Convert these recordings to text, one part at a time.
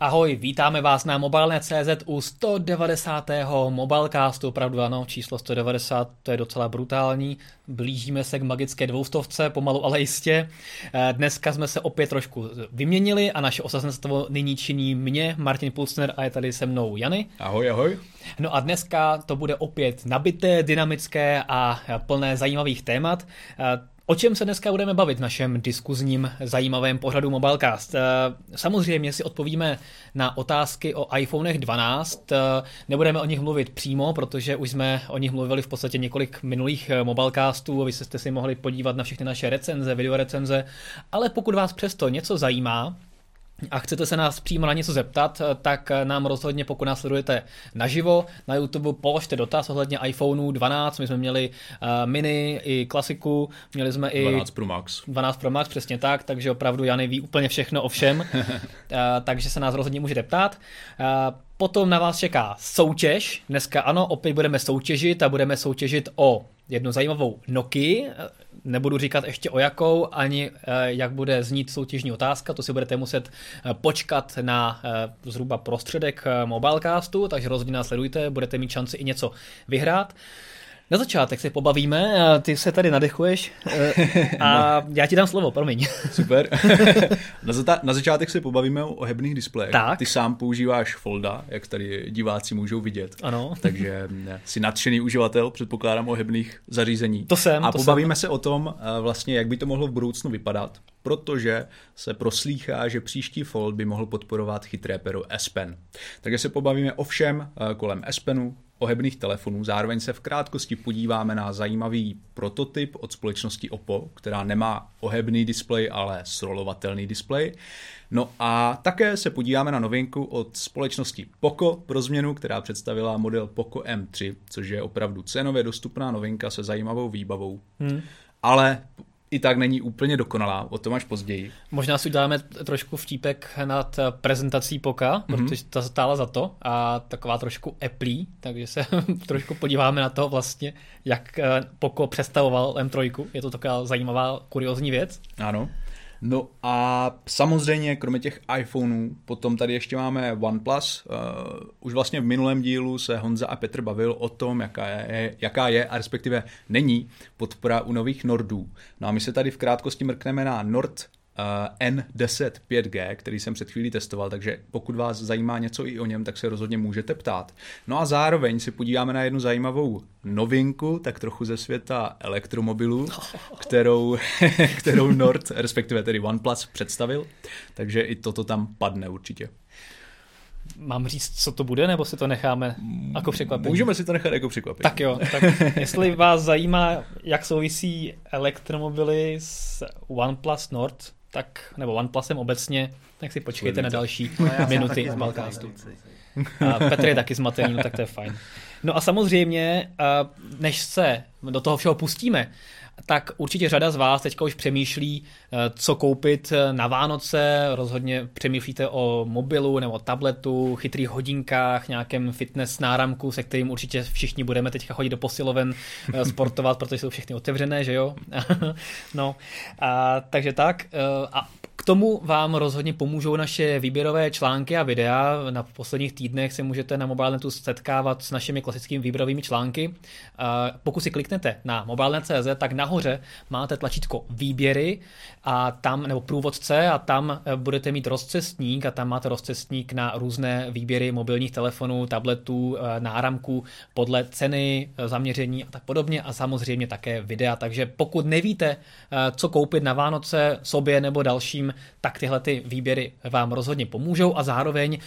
Ahoj, vítáme vás na mobilnet.cz u 190. mobilecastu, opravdu ano, číslo 190, to je docela brutální. Blížíme se k magické dvoustovce, pomalu ale jistě. Eh, dneska jsme se opět trošku vyměnili a naše osazenstvo nyní činí mě, Martin Pulsner a je tady se mnou Jany. Ahoj, ahoj. No a dneska to bude opět nabité, dynamické a plné zajímavých témat. O čem se dneska budeme bavit v našem diskuzním zajímavém pořadu Mobilecast? Eh, samozřejmě si odpovíme na otázky o iPhonech 12. Eh, nebudeme o nich mluvit přímo, protože už jsme o nich mluvili v podstatě několik minulých eh, Mobilecastů. Vy jste si mohli podívat na všechny naše recenze, videorecenze. Ale pokud vás přesto něco zajímá, a chcete se nás přímo na něco zeptat, tak nám rozhodně, pokud nás sledujete naživo na YouTube, položte dotaz ohledně iPhoneu 12. My jsme měli uh, mini i klasiku, měli jsme i 12 Pro Max. 12 Pro Max, přesně tak, takže opravdu Jany ví úplně všechno o všem, uh, takže se nás rozhodně můžete ptát. Uh, Potom na vás čeká soutěž. Dneska ano, opět budeme soutěžit a budeme soutěžit o jednu zajímavou Nokia. Nebudu říkat ještě o jakou, ani eh, jak bude znít soutěžní otázka, to si budete muset eh, počkat na eh, zhruba prostředek Mobilecastu, takže rozhodně nás sledujte, budete mít šanci i něco vyhrát. Na začátek se pobavíme, ty se tady nadechuješ a no. já ti dám slovo, promiň. Super. na, zata- na začátek se pobavíme o hebných displejích. Tak. Ty sám používáš Folda, jak tady diváci můžou vidět. Ano. Takže jsi nadšený uživatel, předpokládám, o hebných zařízení. To jsem. A to pobavíme jsem. se o tom, vlastně, jak by to mohlo v budoucnu vypadat, protože se proslýchá, že příští Fold by mohl podporovat chytré pero S Pen. Takže se pobavíme o všem kolem S Penu, ohebných telefonů. Zároveň se v krátkosti podíváme na zajímavý prototyp od společnosti Oppo, která nemá ohebný displej, ale srolovatelný displej. No a také se podíváme na novinku od společnosti Poco pro změnu, která představila model Poco M3, což je opravdu cenově dostupná novinka se zajímavou výbavou. Hmm. Ale i tak není úplně dokonalá, o tom až později. Možná si uděláme trošku vtípek nad prezentací Poka, mm-hmm. protože ta stála za to a taková trošku Apple, takže se trošku podíváme na to vlastně, jak eh, Poco představoval M3. Je to taková zajímavá, kuriozní věc. Ano. No a samozřejmě, kromě těch iPhoneů, potom tady ještě máme OnePlus. Uh, už vlastně v minulém dílu se Honza a Petr bavil o tom, jaká je, jaká je a respektive není podpora u nových Nordů. No a my se tady v krátkosti mrkneme na Nord N10 5G, který jsem před chvílí testoval, takže pokud vás zajímá něco i o něm, tak se rozhodně můžete ptát. No a zároveň si podíváme na jednu zajímavou novinku, tak trochu ze světa elektromobilů, kterou, kterou Nord, respektive tedy OnePlus představil, takže i toto tam padne určitě. Mám říct, co to bude, nebo si to necháme jako překvapení? Můžeme si to nechat jako překvapení. Tak jo, tak jestli vás zajímá, jak souvisí elektromobily s OnePlus Nord, tak, nebo OnePlusem obecně, tak si počkejte na další no, minuty z Balkástu. A Petr je taky zmatený, no tak to je fajn. No a samozřejmě, než se do toho všeho pustíme, tak určitě řada z vás teďka už přemýšlí, eh, co koupit na Vánoce, rozhodně přemýšlíte o mobilu nebo tabletu, chytrých hodinkách, nějakém fitness náramku, se kterým určitě všichni budeme teďka chodit do posiloven eh, sportovat, protože jsou všechny otevřené, že jo? no, a, takže tak. A k tomu vám rozhodně pomůžou naše výběrové články a videa. Na posledních týdnech se můžete na mobilnetu setkávat s našimi klasickými výběrovými články. Pokud si kliknete na mobilnet.cz, tak nahoře máte tlačítko výběry a tam, nebo průvodce a tam eh, budete mít rozcestník a tam máte rozcestník na různé výběry mobilních telefonů, tabletů, eh, náramků podle ceny, eh, zaměření a tak podobně a samozřejmě také videa. Takže pokud nevíte, co koupit na Vánoce sobě nebo dalším, tak tyhle ty výběry vám rozhodně pomůžou a zároveň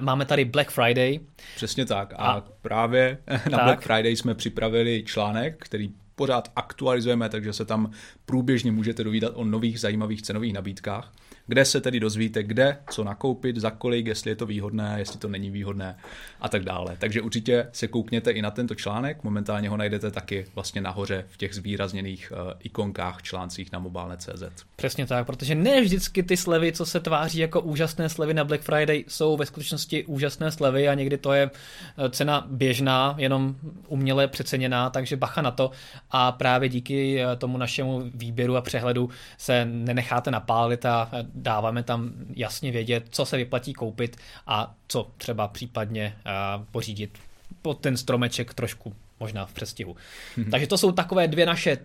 máme tady Black Friday. Přesně tak a, a právě na tak. Black Friday jsme připravili článek, který pořád aktualizujeme, takže se tam průběžně můžete dovídat o nových zajímavých cenových nabídkách kde se tedy dozvíte, kde, co nakoupit, za kolik, jestli je to výhodné, jestli to není výhodné a tak dále. Takže určitě se koukněte i na tento článek, momentálně ho najdete taky vlastně nahoře v těch zvýrazněných uh, ikonkách, článcích na mobilne.cz. Přesně tak, protože ne vždycky ty slevy, co se tváří jako úžasné slevy na Black Friday, jsou ve skutečnosti úžasné slevy a někdy to je eh, cena běžná, jenom uměle přeceněná, takže bacha na to a právě díky eh, tomu našemu výběru a přehledu se nenecháte napálit a dáváme tam jasně vědět, co se vyplatí koupit a co třeba případně pořídit pod ten stromeček trošku možná v přestihu. Mm-hmm. Takže to jsou takové dvě naše uh,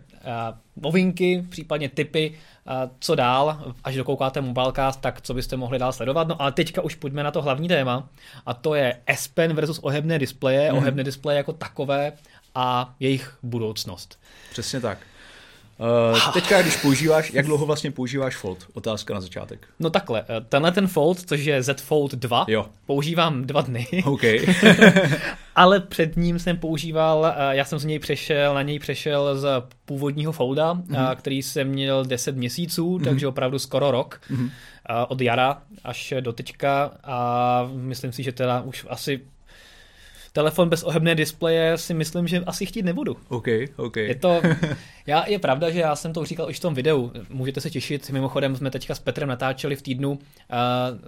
novinky, případně typy, uh, co dál, až dokoukáte Mobilecast, tak co byste mohli dál sledovat. No ale teďka už pojďme na to hlavní téma a to je S Pen versus ohebné displeje, mm-hmm. ohebné displeje jako takové a jejich budoucnost. Přesně tak. Uh, teďka, když používáš, jak dlouho vlastně používáš Fold? Otázka na začátek. No takhle, eh, tenhle ten Fold, což je Z Fold 2, jo. používám dva dny. OK. Ale před ním jsem používal, eh, já jsem z něj přešel, na něj přešel z původního Folda, mm-hmm. který jsem měl 10 měsíců, mm-hmm. takže opravdu skoro rok. Mm-hmm. Od jara až do teďka a myslím si, že teda už asi telefon bez ohebné displeje si myslím, že asi chtít nebudu. OK, OK. Je to, já, je pravda, že já jsem to říkal už v tom videu. Můžete se těšit, mimochodem jsme teďka s Petrem natáčeli v týdnu uh,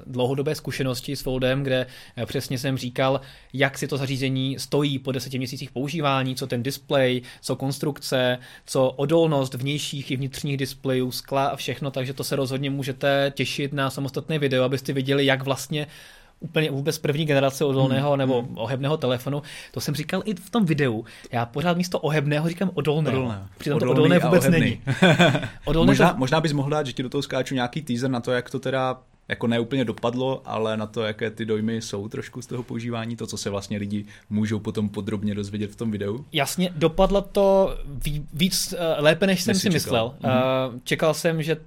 dlouhodobé zkušenosti s Foldem, kde uh, přesně jsem říkal, jak si to zařízení stojí po deseti měsících používání, co ten displej, co konstrukce, co odolnost vnějších i vnitřních displejů, skla a všechno, takže to se rozhodně můžete těšit na samostatné video, abyste viděli, jak vlastně úplně vůbec první generace odolného hmm. nebo hmm. ohebného telefonu. To jsem říkal i v tom videu. Já pořád místo ohebného říkám odolného. Odolné. Přitom to odolné vůbec není. odolné možná, to... možná bys mohl dát, že ti do toho skáču nějaký teaser na to, jak to teda jako neúplně dopadlo, ale na to, jaké ty dojmy jsou trošku z toho používání, to, co se vlastně lidi můžou potom podrobně dozvědět v tom videu. Jasně, dopadlo to víc uh, lépe, než jsem si čekal. myslel. Uh, čekal jsem, že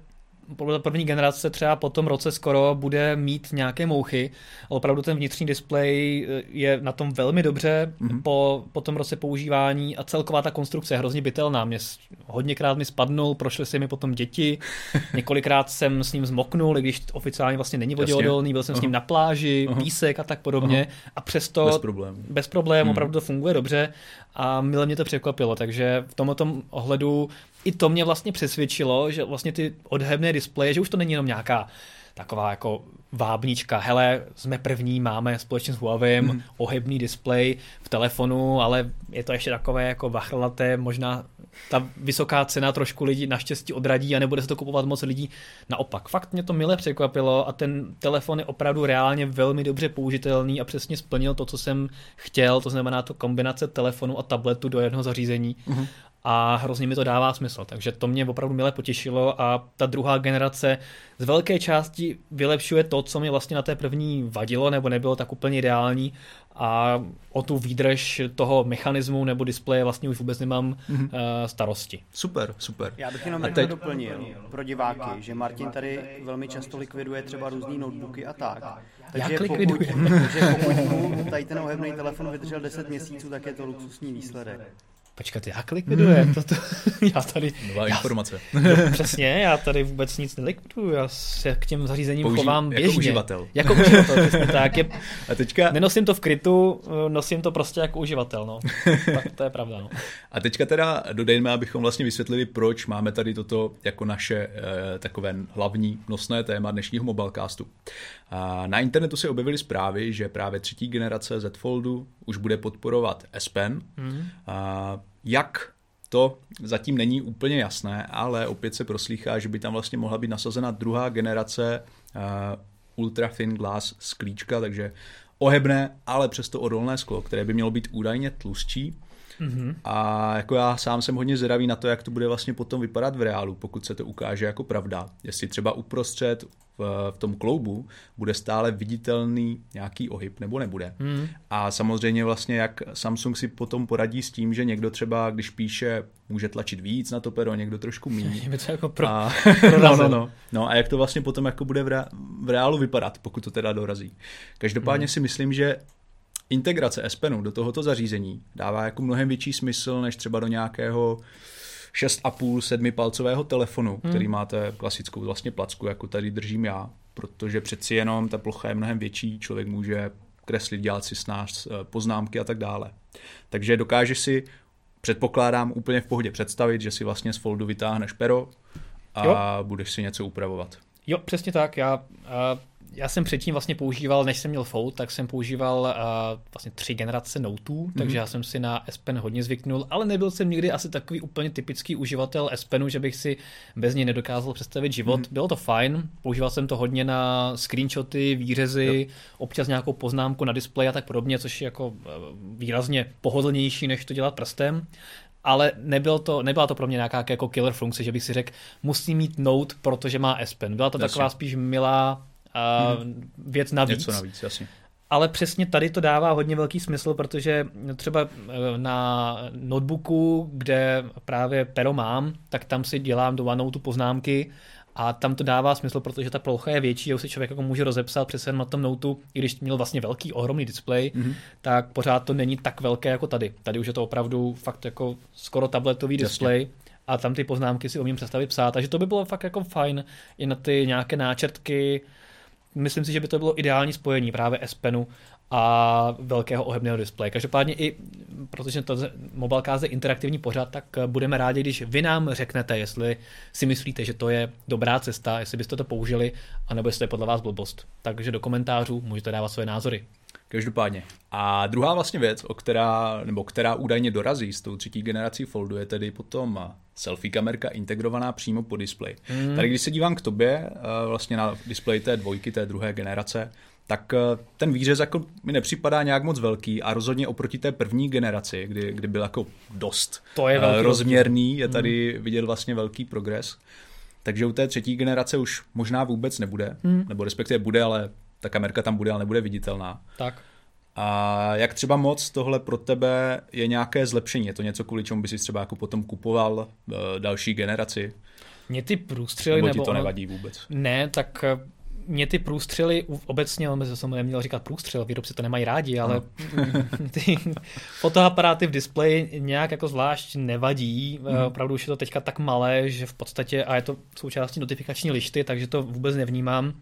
první generace třeba po tom roce skoro bude mít nějaké mouchy. Opravdu ten vnitřní displej eh, je na tom velmi dobře mm-hmm. po, po tom roce používání a celková ta konstrukce je hrozně bytelná. Mě hodněkrát mi spadnul, prošly se mi potom děti, několikrát jsem s ním zmoknul, i když oficiálně vlastně není voděodolný, byl jsem uh-huh. s ním na pláži, uh-huh. písek a tak podobně uh-huh. a přesto bez problémů, bez problém, hmm. opravdu to funguje dobře a mile mě to překvapilo, takže v tomto ohledu i to mě vlastně přesvědčilo, že vlastně ty odhebné displeje, že už to není jenom nějaká taková jako vábnička, hele, jsme první, máme společně s Huawei mm. ohebný displej v telefonu, ale je to ještě takové jako vachrlaté, možná ta vysoká cena trošku lidi naštěstí odradí a nebude se to kupovat moc lidí. Naopak, fakt mě to mile překvapilo a ten telefon je opravdu reálně velmi dobře použitelný a přesně splnil to, co jsem chtěl, to znamená to kombinace telefonu a tabletu do jednoho zařízení. Mm a hrozně mi to dává smysl. Takže to mě opravdu milé potěšilo a ta druhá generace z velké části vylepšuje to, co mi vlastně na té první vadilo nebo nebylo tak úplně ideální a o tu výdrž toho mechanismu nebo displeje vlastně už vůbec nemám mm-hmm. uh, starosti. Super, super. Já bych jenom teď... doplnil pro diváky, že Martin tady velmi často likviduje třeba různý notebooky a tak. Takže Jak pokud, takže pokud mu tady ten ohebný telefon vydržel 10 měsíců, tak je to luxusní výsledek. Počkat, jak likviduje? Hmm. To, to, já tady... Nová já, informace. No, přesně, já tady vůbec nic nelikviduju, já se k těm zařízením Použí, chovám jako běžně. Jako uživatel. Jako uživatel, přesně tak. Je, a teďka... Nenosím to v krytu, nosím to prostě jako uživatel, no. tak to je pravda, no. A teďka teda dodejme, abychom vlastně vysvětlili, proč máme tady toto jako naše eh, takové hlavní nosné téma dnešního mobilecastu. A na internetu se objevily zprávy, že právě třetí generace Z Foldu už bude podporovat S Pen. Mm-hmm. A jak to zatím není úplně jasné, ale opět se proslýchá, že by tam vlastně mohla být nasazena druhá generace uh, ultra thin glass sklíčka, takže ohebné, ale přesto odolné sklo, které by mělo být údajně tlustší. Mm-hmm. A jako já sám jsem hodně zvědavý na to, jak to bude vlastně potom vypadat v reálu, pokud se to ukáže jako pravda. Jestli třeba uprostřed v, v tom kloubu bude stále viditelný nějaký ohyb nebo nebude. Hmm. A samozřejmě vlastně jak Samsung si potom poradí s tím, že někdo třeba, když píše, může tlačit víc na to pero, někdo trošku méně. to jako pro, a, no, no, no. no, a jak to vlastně potom jako bude v, re, v reálu vypadat, pokud to teda dorazí. Každopádně hmm. si myslím, že integrace S Penu do tohoto zařízení dává jako mnohem větší smysl, než třeba do nějakého 6,5 sedmipalcového telefonu, hmm. který máte klasickou vlastně placku, jako tady držím já, protože přeci jenom ta plocha je mnohem větší, člověk může kreslit, dělat si snáš eh, poznámky a tak dále. Takže dokáže si, předpokládám, úplně v pohodě představit, že si vlastně z foldu vytáhneš pero a jo. budeš si něco upravovat. Jo, přesně tak. Já, já jsem předtím vlastně používal, než jsem měl Fold, tak jsem používal uh, vlastně tři generace Noteů, mm-hmm. takže já jsem si na S Pen hodně zvyknul, ale nebyl jsem nikdy asi takový úplně typický uživatel S Penu, že bych si bez něj nedokázal představit život. Mm-hmm. Bylo to fajn, používal jsem to hodně na screenshoty, výřezy, jo. občas nějakou poznámku na displeji a tak podobně, což je jako výrazně pohodlnější, než to dělat prstem ale nebyl to, nebyla to pro mě nějaká jako killer funkce, že bych si řekl, musí mít Note, protože má S Pen. Byla to jasně. taková spíš milá uh, hmm. věc navíc. Něco navíc, jasně. Ale přesně tady to dává hodně velký smysl, protože třeba eh, na notebooku, kde právě pero mám, tak tam si dělám do OneNote poznámky a tam to dává smysl, protože ta ploucha je větší a už si člověk jako může rozepsat přes na tom Noteu, i když měl vlastně velký, ohromný displej, mm-hmm. tak pořád to není tak velké jako tady. Tady už je to opravdu fakt jako skoro tabletový Jasně. displej a tam ty poznámky si umím představit psát. Takže to by bylo fakt jako fajn i na ty nějaké náčrtky. Myslím si, že by to bylo ideální spojení právě S Penu a velkého ohebného displeje. Každopádně i, protože to Mobilecast je interaktivní pořád, tak budeme rádi, když vy nám řeknete, jestli si myslíte, že to je dobrá cesta, jestli byste to použili, anebo jestli to je podle vás blbost. Takže do komentářů můžete dávat své názory. Každopádně. A druhá vlastně věc, o která, nebo která údajně dorazí s tou třetí generací Foldu, je tedy potom selfie kamerka integrovaná přímo po displeji. Hmm. Tady, když se dívám k tobě, eh, vlastně na displeji té dvojky, té druhé generace, tak eh, ten výřez jako mi nepřipadá nějak moc velký a rozhodně oproti té první generaci, kdy, kdy byl jako dost to je velký rozměrný, je tady hmm. vidět vlastně velký progres. Takže u té třetí generace už možná vůbec nebude, hmm. nebo respektive bude, ale ta kamerka tam bude, ale nebude viditelná. Tak. A jak třeba moc tohle pro tebe je nějaké zlepšení? Je to něco, kvůli čemu bys třeba jako potom kupoval uh, další generaci? Mě ty průstřely nebo, nebo ti to nevadí vůbec? Ne, tak eh, mě ty průstřely obecně, on jsem neměl říkat průstřel, výrobci to nemají rádi, ale no. ty fotoaparáty v displeji nějak jako zvlášť nevadí. Mm. Opravdu už je to teďka tak malé, že v podstatě, a je to součástí notifikační lišty, takže to vůbec nevnímám.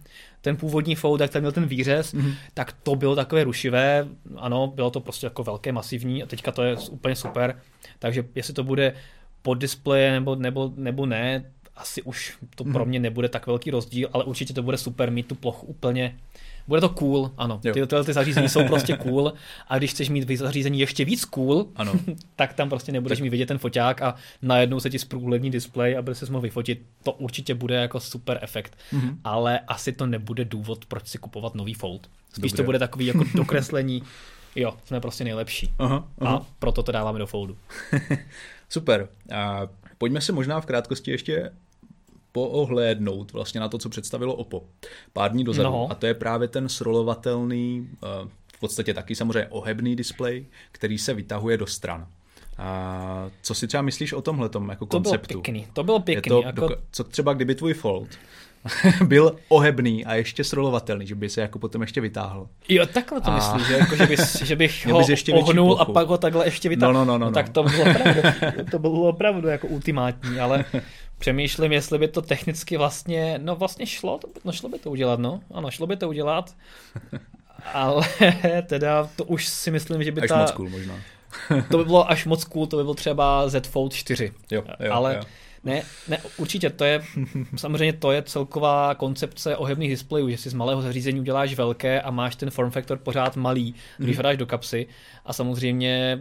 Ten původní fold, jak tam měl ten výřez, mm. tak to bylo takové rušivé. Ano, bylo to prostě jako velké, masivní a teďka to je úplně super. Takže jestli to bude pod displeje nebo, nebo, nebo ne, asi už to pro mhm. mě nebude tak velký rozdíl, ale určitě to bude super mít tu plochu úplně bude to cool, ano. Ty, tyhle ty zařízení jsou prostě cool a když chceš mít zařízení ještě víc cool, ano. tak tam prostě nebudeš mít vidět ten foťák a najednou se ti zprůhlední displej a bude se mohl vyfotit. To určitě bude jako super efekt, mm-hmm. ale asi to nebude důvod, proč si kupovat nový Fold. Spíš Dobře. to bude takový jako dokreslení, jo, jsme prostě nejlepší. Aha, aha. A proto to dáváme do Foldu. super. A pojďme se možná v krátkosti ještě poohlédnout vlastně na to, co představilo Oppo pár dní dozadu. No. A to je právě ten srolovatelný, eh, v podstatě taky samozřejmě ohebný displej, který se vytahuje do stran. A co si třeba myslíš o tomhle jako to konceptu? Bylo pěkný, to bylo pěkný. to, jako... Co třeba kdyby tvůj Fold byl ohebný a ještě srolovatelný, že by se jako potom ještě vytáhl. Jo, takhle to a... myslíš, že, jako, že, bys, že bych ho ještě ohnul a pak ho takhle ještě vytáhl. No, no, no, no, no. Tak to bylo opravdu, to bylo opravdu jako ultimátní, ale přemýšlím, jestli by to technicky vlastně, no vlastně šlo, to, no šlo by to udělat, no, ano, šlo by to udělat, ale teda to už si myslím, že by až ta... moc cool možná. to by bylo až moc cool, to by byl třeba Z Fold 4. Jo, jo, ale jo. Ne, ne, určitě, to je, samozřejmě to je celková koncepce ohebných displejů, že si z malého zařízení uděláš velké a máš ten form factor pořád malý, když mm. dáš do kapsy a samozřejmě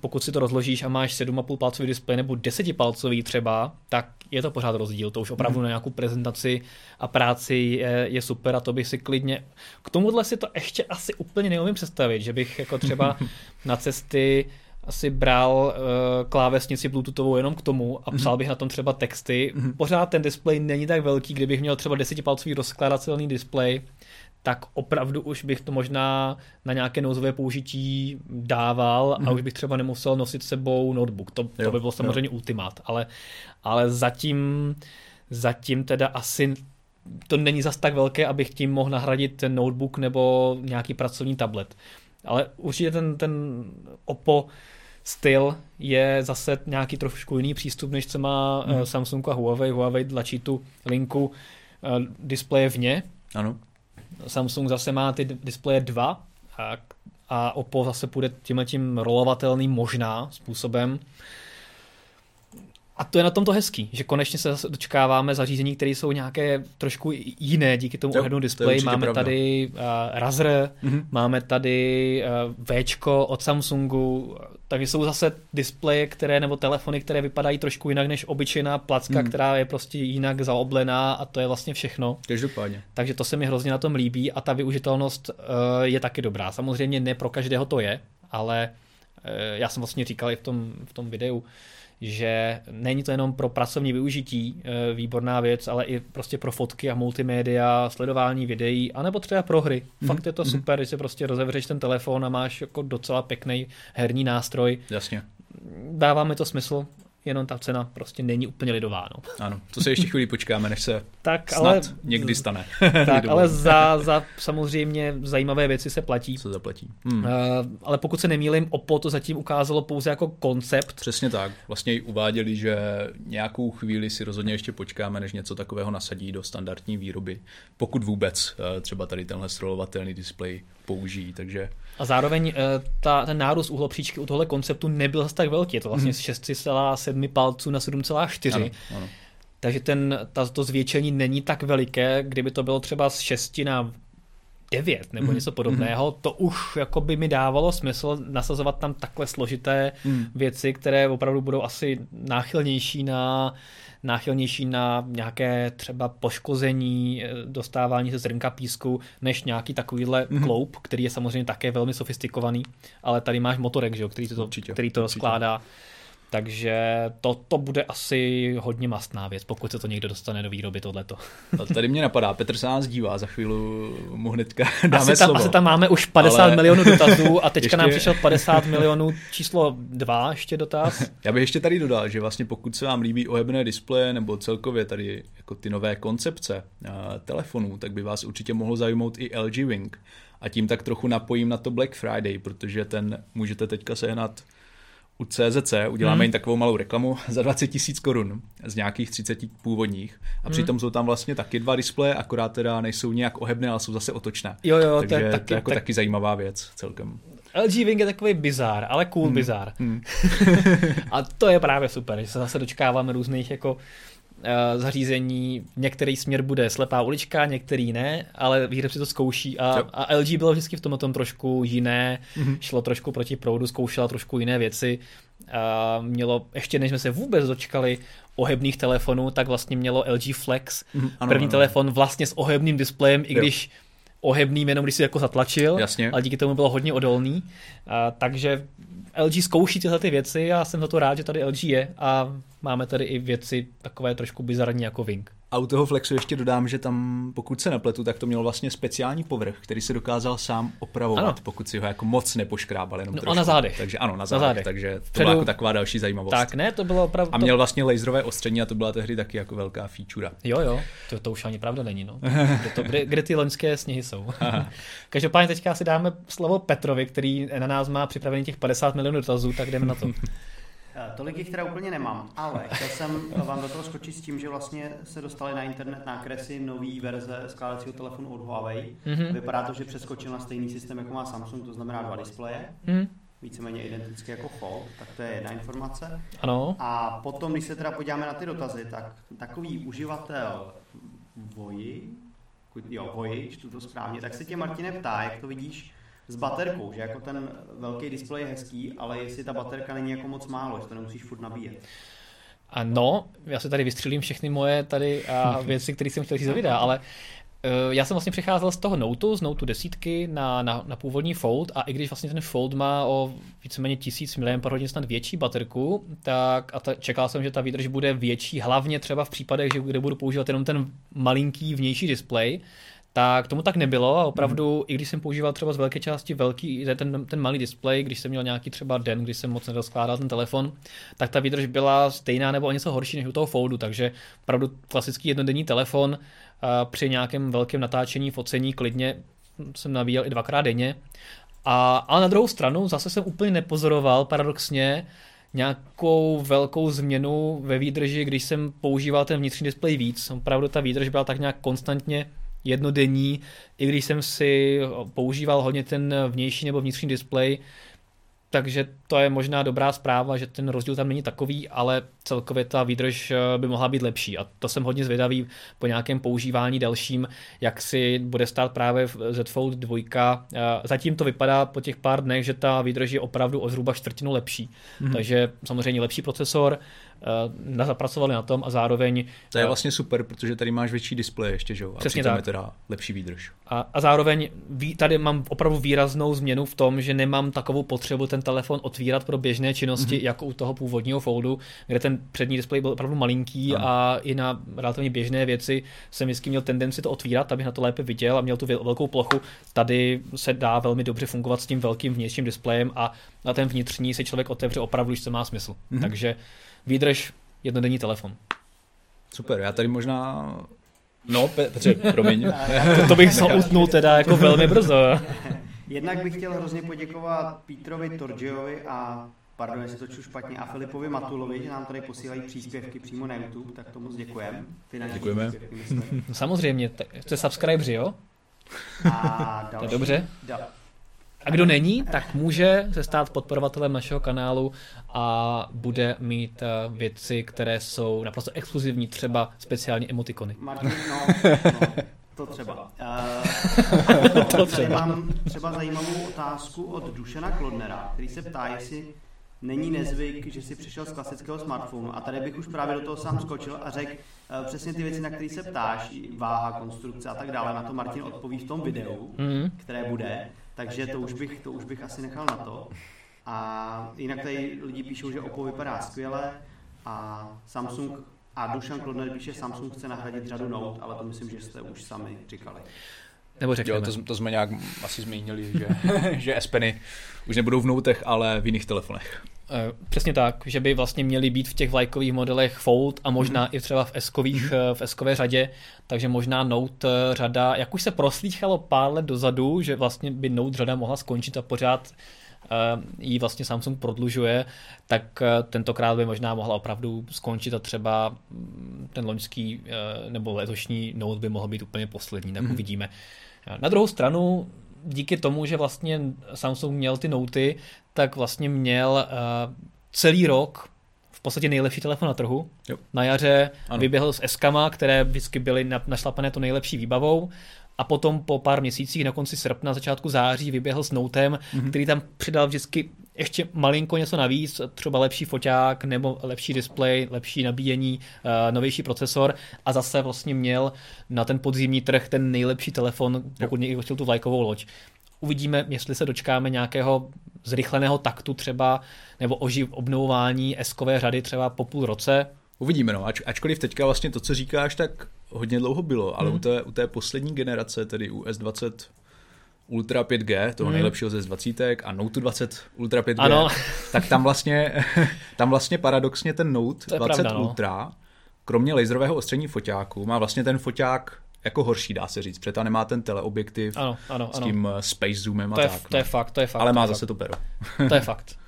pokud si to rozložíš a máš 7,5 palcový displej nebo 10 palcový třeba, tak je to pořád rozdíl, to už opravdu mm. na nějakou prezentaci a práci je, je super a to bych si klidně, k tomuhle si to ještě asi úplně neumím představit, že bych jako třeba na cesty asi bral uh, klávesnici bluetoothovou jenom k tomu a psal mm-hmm. bych na tom třeba texty. Mm-hmm. Pořád ten displej není tak velký, kdybych měl třeba desetipalcový rozkladatelný displej, tak opravdu už bych to možná na nějaké nouzové použití dával mm-hmm. a mhm. už bych třeba nemusel nosit sebou notebook. To, to by bylo samozřejmě jo. ultimát, ale, ale zatím, zatím teda asi to není zas tak velké, abych tím mohl nahradit ten notebook nebo nějaký pracovní tablet. Ale určitě ten, ten Oppo styl je zase nějaký trošku jiný přístup, než co má mm. Samsung a Huawei. Huawei tlačí tu linku uh, displeje vně. Ano. Samsung zase má ty displeje dva a, a Oppo zase půjde tímhle tím rolovatelným možná způsobem. A to je na tom to hezký, že konečně se zase dočkáváme zařízení, které jsou nějaké trošku jiné díky tomu ohlednu displeji. Máme pravda. tady uh, Razer, mm-hmm. máme tady uh, Včko od Samsungu, takže jsou zase displeje, které nebo telefony, které vypadají trošku jinak než obyčejná placka, mm. která je prostě jinak zaoblená a to je vlastně všechno. Každopádně. Takže to se mi hrozně na tom líbí a ta využitelnost uh, je taky dobrá. Samozřejmě ne pro každého to je, ale uh, já jsem vlastně říkal i v tom, v tom videu, že není to jenom pro pracovní využití e, výborná věc, ale i prostě pro fotky a multimédia, sledování videí, anebo třeba pro hry. Mm-hmm. Fakt je to mm-hmm. super, když si prostě rozevřeš ten telefon a máš jako docela pěkný herní nástroj. Jasně. Dává mi to smysl jenom ta cena prostě není úplně lidová. No. Ano, to se ještě chvíli počkáme, než se tak, snad ale, někdy stane. tak, ale za, za samozřejmě zajímavé věci se platí. Co zaplatí. Hmm. Uh, ale pokud se nemýlím, Oppo to zatím ukázalo pouze jako koncept. Přesně tak. Vlastně i uváděli, že nějakou chvíli si rozhodně ještě počkáme, než něco takového nasadí do standardní výroby. Pokud vůbec uh, třeba tady tenhle strolovatelný displej použijí, takže a zároveň eh, ta, ten nárůst uhlopříčky u tohle konceptu nebyl zase tak velký. Je to vlastně z 6,7 palců na 7,4. Ano, ano. Takže ten, ta, to zvětšení není tak veliké, kdyby to bylo třeba z 6 na 9 nebo mm. něco podobného, mm. to už jako by mi dávalo smysl nasazovat tam takhle složité mm. věci, které opravdu budou asi náchylnější na náchylnější na nějaké třeba poškození, eh, dostávání se zrnka písku, než nějaký takovýhle mm-hmm. kloup, který je samozřejmě také velmi sofistikovaný, ale tady máš motorek, že jo, který to, určitě, který to určitě. skládá. Takže to, to bude asi hodně mastná věc, pokud se to někdo dostane do výroby tohleto. A tady mě napadá, Petr se nás dívá, za chvíli mu hnedka dáme asi tam, slovo. Asi tam máme už 50 Ale... milionů dotazů a teďka ještě... nám přišel 50 milionů číslo 2 ještě dotaz. Já bych ještě tady dodal, že vlastně pokud se vám líbí ohebné displeje nebo celkově tady jako ty nové koncepce telefonů, tak by vás určitě mohlo zajímat i LG Wing. A tím tak trochu napojím na to Black Friday, protože ten můžete teďka sehnat u CZC uděláme hmm. jim takovou malou reklamu za 20 tisíc korun z nějakých 30 původních a hmm. přitom jsou tam vlastně taky dva displeje, akorát teda nejsou nějak ohebné, ale jsou zase otočné. Jo, jo, Takže to je, taky, to je jako tak... taky zajímavá věc celkem. LG Wing je takový bizár, ale cool hmm. bizár. Hmm. a to je právě super, že se zase dočkáváme různých jako Eh, zařízení, některý směr bude slepá ulička, některý ne, ale výrobci to zkouší a, a LG bylo vždycky v tom tom trošku jiné, mm-hmm. šlo trošku proti proudu, zkoušela trošku jiné věci. A mělo, ještě než jsme se vůbec dočkali ohebných telefonů, tak vlastně mělo LG Flex, mm, ano, první ano. telefon vlastně s ohebným displejem, i když ohebným jenom když si jako zatlačil, Jasně. ale díky tomu bylo hodně odolný. A, takže LG zkouší tyhle ty věci a jsem za to rád, že tady LG je a máme tady i věci takové trošku bizarní jako Wing. A u toho Flexu ještě dodám, že tam, pokud se nepletu, tak to měl vlastně speciální povrch, který se dokázal sám opravovat, ano. pokud si ho jako moc nepoškrábal, jenom no, trošku. a na zádech. Takže ano, na zádech, na zádech. takže to Předu... byla jako taková další zajímavost. Tak ne, to bylo opravdu... A měl vlastně laserové ostření a to byla tehdy taky jako velká feature. Jo, jo, to, to už ani pravda není, no. kde, to, kde, kde ty loňské sněhy jsou. Každopádně teďka si dáme slovo Petrovi, který na nás má připravený těch 50 milionů dotazů, tak jdeme na to. Eh, tolik jich teda úplně nemám, ale chtěl jsem vám do toho skočit s tím, že vlastně se dostali na internet nákresy nový verze skládacího telefonu od Huawei. Mm-hmm. Vypadá to, že přeskočil na stejný systém, jako má Samsung, to znamená dva displeje. Mm. Víceméně identicky jako Fold, tak to je jedna informace. Ano. A potom, když se teda podíváme na ty dotazy, tak takový uživatel Voji, jo, Voji, čtu to správně, tak se tě Martine ptá, jak to vidíš s baterkou, že jako ten velký displej je hezký, ale jestli ta baterka není jako moc málo, že to nemusíš furt nabíjet. Ano, já se tady vystřelím všechny moje tady a věci, které jsem chtěl říct za videa, ale uh, já jsem vlastně přecházel z toho Note, z Note desítky na, na, na původní Fold a i když vlastně ten Fold má o víceméně 1000 mAh snad větší baterku, tak a ta, čekal jsem, že ta výdrž bude větší, hlavně třeba v případech, že kde budu používat jenom ten malinký vnější displej, tak tomu tak nebylo a opravdu, mm. i když jsem používal třeba z velké části velký, ten, ten malý displej, když jsem měl nějaký třeba den, kdy jsem moc nedoskládal ten telefon, tak ta výdrž byla stejná nebo o něco horší než u toho Foldu, takže opravdu klasický jednodenní telefon při nějakém velkém natáčení, focení klidně jsem navíjel i dvakrát denně. A, ale na druhou stranu zase jsem úplně nepozoroval paradoxně nějakou velkou změnu ve výdrži, když jsem používal ten vnitřní displej víc. Opravdu ta výdrž byla tak nějak konstantně jednodenní, i když jsem si používal hodně ten vnější nebo vnitřní displej, takže to je možná dobrá zpráva, že ten rozdíl tam není takový, ale celkově ta výdrž eh, by mohla být lepší. A to jsem hodně zvědavý po nějakém používání dalším, jak si bude stát právě Z Fold 2. Eh, zatím to vypadá po těch pár dnech, že ta výdrž je opravdu o zhruba čtvrtinu lepší. Mm-hmm. Takže samozřejmě lepší procesor, uh, zapracovali na tom a zároveň... To je eh, vlastně super, protože tady máš větší displej ještě, že jo? A přesně tak. je teda lepší výdrž. A, a zároveň tady mám opravdu výraznou změnu v tom, že nemám takovou potřebu ten telefon otvírat pro běžné činnosti, mm-hmm. jako u toho původního foldu, kde ten přední displej byl opravdu malinký no. a i na relativně běžné věci jsem vždycky měl tendenci to otvírat, abych na to lépe viděl a měl tu velkou plochu. Tady se dá velmi dobře fungovat s tím velkým vnějším displejem a na ten vnitřní se člověk otevře opravdu, když to má smysl. Mm-hmm. Takže výdrž jednodenní telefon. Super, já tady možná No, Petře, promiň. to, to bych se utnul teda jako velmi brzo. Jednak bych chtěl hrozně poděkovat Pítrovi Torgiovi a pardon, jestli to špatně, a Filipovi Matulovi, že nám tady posílají příspěvky přímo na YouTube, tak tomu děkujeme. Děkujeme. Samozřejmě, jste subscriberi, jo? A další, to je dobře. Da, a kdo není, tak může se stát podporovatelem našeho kanálu a bude mít eh, věci, které jsou naprosto exkluzivní, třeba speciální emotikony. Martin, no, no, to třeba. Uh, to třeba. Mám třeba zajímavou otázku od Dušena Klodnera, který se ptá, jestli není nezvyk, že si přišel z klasického smartphonu. A tady bych už právě do toho sám skočil a řekl uh, přesně ty věci, na které se ptáš, váha, konstrukce a tak dále. Na to Martin odpoví v tom videu, mm-hmm. které bude. Takže to už, bych, to už bych asi nechal na to. A jinak tady lidi píšou, že Oppo vypadá skvěle a Samsung a Dušan Klodner píše, Samsung chce nahradit řadu Note, ale to myslím, že jste už sami říkali. Nebo řekněme. Jo, to, to jsme nějak asi zmínili, že, že S Peny už nebudou v Notech, ale v jiných telefonech. Eh, přesně tak, že by vlastně měly být v těch vlajkových modelech Fold a možná mm. i třeba v S-kových, mm. v S-kové řadě, takže možná Note eh, řada, jak už se proslýchalo pár let dozadu, že vlastně by Note řada mohla skončit a pořád ji vlastně Samsung prodlužuje, tak tentokrát by možná mohla opravdu skončit a třeba mm, ten loňský nebo letošní Note by mohl být úplně poslední, tak mm. uvidíme. Na druhou stranu díky tomu, že vlastně Samsung měl ty noty, tak vlastně měl celý rok v podstatě nejlepší telefon na trhu. Jo. Na jaře ano. vyběhl s Eskama, které vždycky byly našlapané to nejlepší výbavou a potom po pár měsících na konci srpna, začátku září vyběhl s Notem, mm-hmm. který tam přidal vždycky ještě malinko něco navíc, třeba lepší foťák nebo lepší display, lepší nabíjení, uh, novější procesor a zase vlastně měl na ten podzimní trh ten nejlepší telefon, pokud někdo chtěl tu vlajkovou loď. Uvidíme, jestli se dočkáme nějakého zrychleného taktu třeba, nebo oživ obnovování eskové řady třeba po půl roce. Uvidíme, no. Ač, ačkoliv teďka vlastně to, co říkáš, tak hodně dlouho bylo, ale hmm. u, té, u té poslední generace, tedy u S20 Ultra 5G, toho hmm. nejlepšího ze 20 a Note 20 Ultra 5G, ano. tak tam vlastně, tam vlastně paradoxně ten Note 20 pravda, no. Ultra, kromě laserového ostření foťáku, má vlastně ten foťák jako horší, dá se říct, protože tam nemá ten teleobjektiv ano, ano, s tím ano. space zoomem to a je, tak. To je no. fakt, to je fakt. Ale má to zase to pero. to je fakt.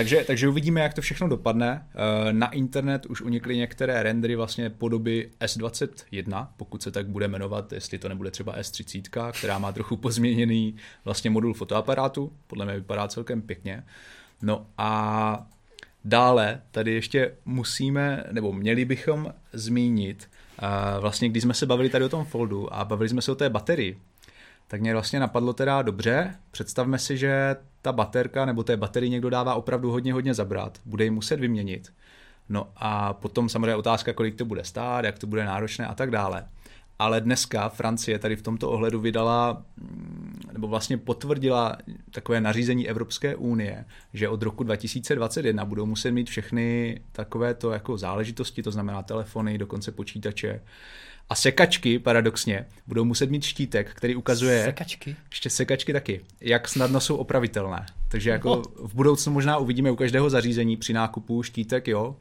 Takže, takže uvidíme, jak to všechno dopadne. Eh, na internet už unikly některé rendery vlastně podoby S21, pokud se tak bude jmenovat, jestli to nebude třeba S30, která má trochu pozměněný vlastně modul fotoaparátu, podle mě vypadá celkem pěkně. No a dále tady ještě musíme, nebo měli bychom zmínit, eh, vlastně když jsme se bavili tady o tom foldu a bavili jsme se o té baterii, tak mě vlastně napadlo teda dobře, představme si, že ta baterka nebo té baterii někdo dává opravdu hodně, hodně zabrat, bude ji muset vyměnit. No a potom samozřejmě otázka, kolik to bude stát, jak to bude náročné a tak dále. Ale dneska Francie tady v tomto ohledu vydala, mm, nebo vlastně potvrdila takové nařízení Evropské unie, že od roku 2021 budou muset mít všechny takovéto jako záležitosti, to znamená telefony, dokonce počítače, a sekačky, paradoxně, budou muset mít štítek, který ukazuje... Sekačky? Ještě sekačky taky. Jak snadno jsou opravitelné. Takže jako no. v budoucnu možná uvidíme u každého zařízení při nákupu štítek, jo.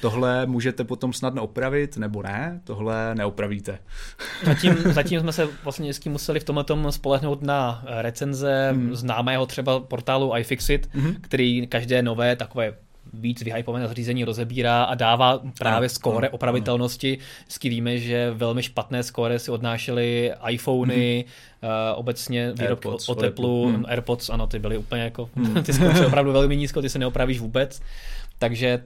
Tohle můžete potom snadno opravit, nebo ne, tohle neopravíte. Zatím, zatím jsme se vlastně vždycky museli v tomhle tom spolehnout na recenze mm. známého třeba portálu iFixit, mm-hmm. který každé nové takové víc vyhypované zařízení rozebírá a dává právě skóre opravitelnosti. Vždycky víme, že velmi špatné skóre si odnášely iPhony, mm-hmm. uh, obecně výrobky AirPods, o teplu, mm. AirPods, ano, ty byly úplně jako, mm. ty skončily opravdu velmi nízko, ty se neopravíš vůbec. Takže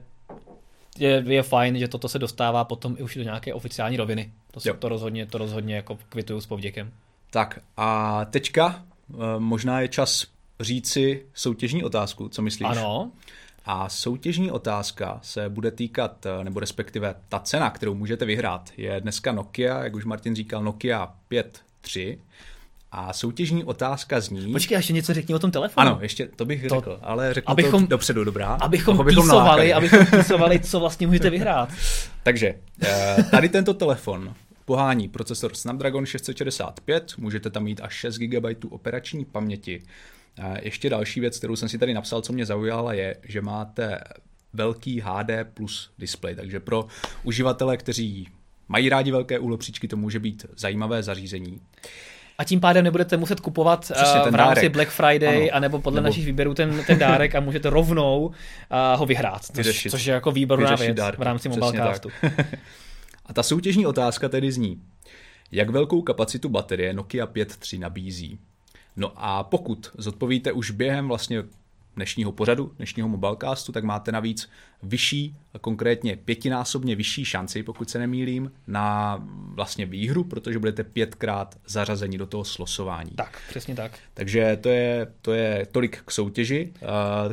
je, je fajn, že toto se dostává potom i už do nějaké oficiální roviny. To, se, to rozhodně, to rozhodně jako kvituju s povděkem. Tak a teďka uh, možná je čas říci soutěžní otázku, co myslíš? Ano. A soutěžní otázka se bude týkat, eh, nebo respektive ta cena, kterou můžete vyhrát, je dneska Nokia, jak už Martin říkal, Nokia 5.3. A soutěžní otázka zní... Počkej, ještě něco řekni o tom telefonu. Ano, ještě to bych to, řekl, ale řeknu abychom, to dopředu, dobrá? Abychom, abychom písovali, abychom písovali, co vlastně můžete vyhrát. Takže, eh, tady tento telefon pohání procesor Snapdragon 665, můžete tam mít až 6 GB operační paměti, ještě další věc, kterou jsem si tady napsal, co mě zaujala, je, že máte velký HD plus display, takže pro uživatele, kteří mají rádi velké úhlopříčky, to může být zajímavé zařízení. A tím pádem nebudete muset kupovat Přesně, v rámci dárek. Black Friday, ano. anebo podle nebo... našich výběrů ten, ten dárek a můžete rovnou uh, ho vyhrát, což, což je jako výborná věc dárky. v rámci Mobilecastu. a ta soutěžní otázka tedy zní, jak velkou kapacitu baterie Nokia 5.3 nabízí? No a pokud zodpovíte už během vlastně dnešního pořadu, dnešního mobilecastu, tak máte navíc vyšší, konkrétně pětinásobně vyšší šanci, pokud se nemýlím, na vlastně výhru, protože budete pětkrát zařazeni do toho slosování. Tak, přesně tak. Takže to je, to je tolik k soutěži. Eh,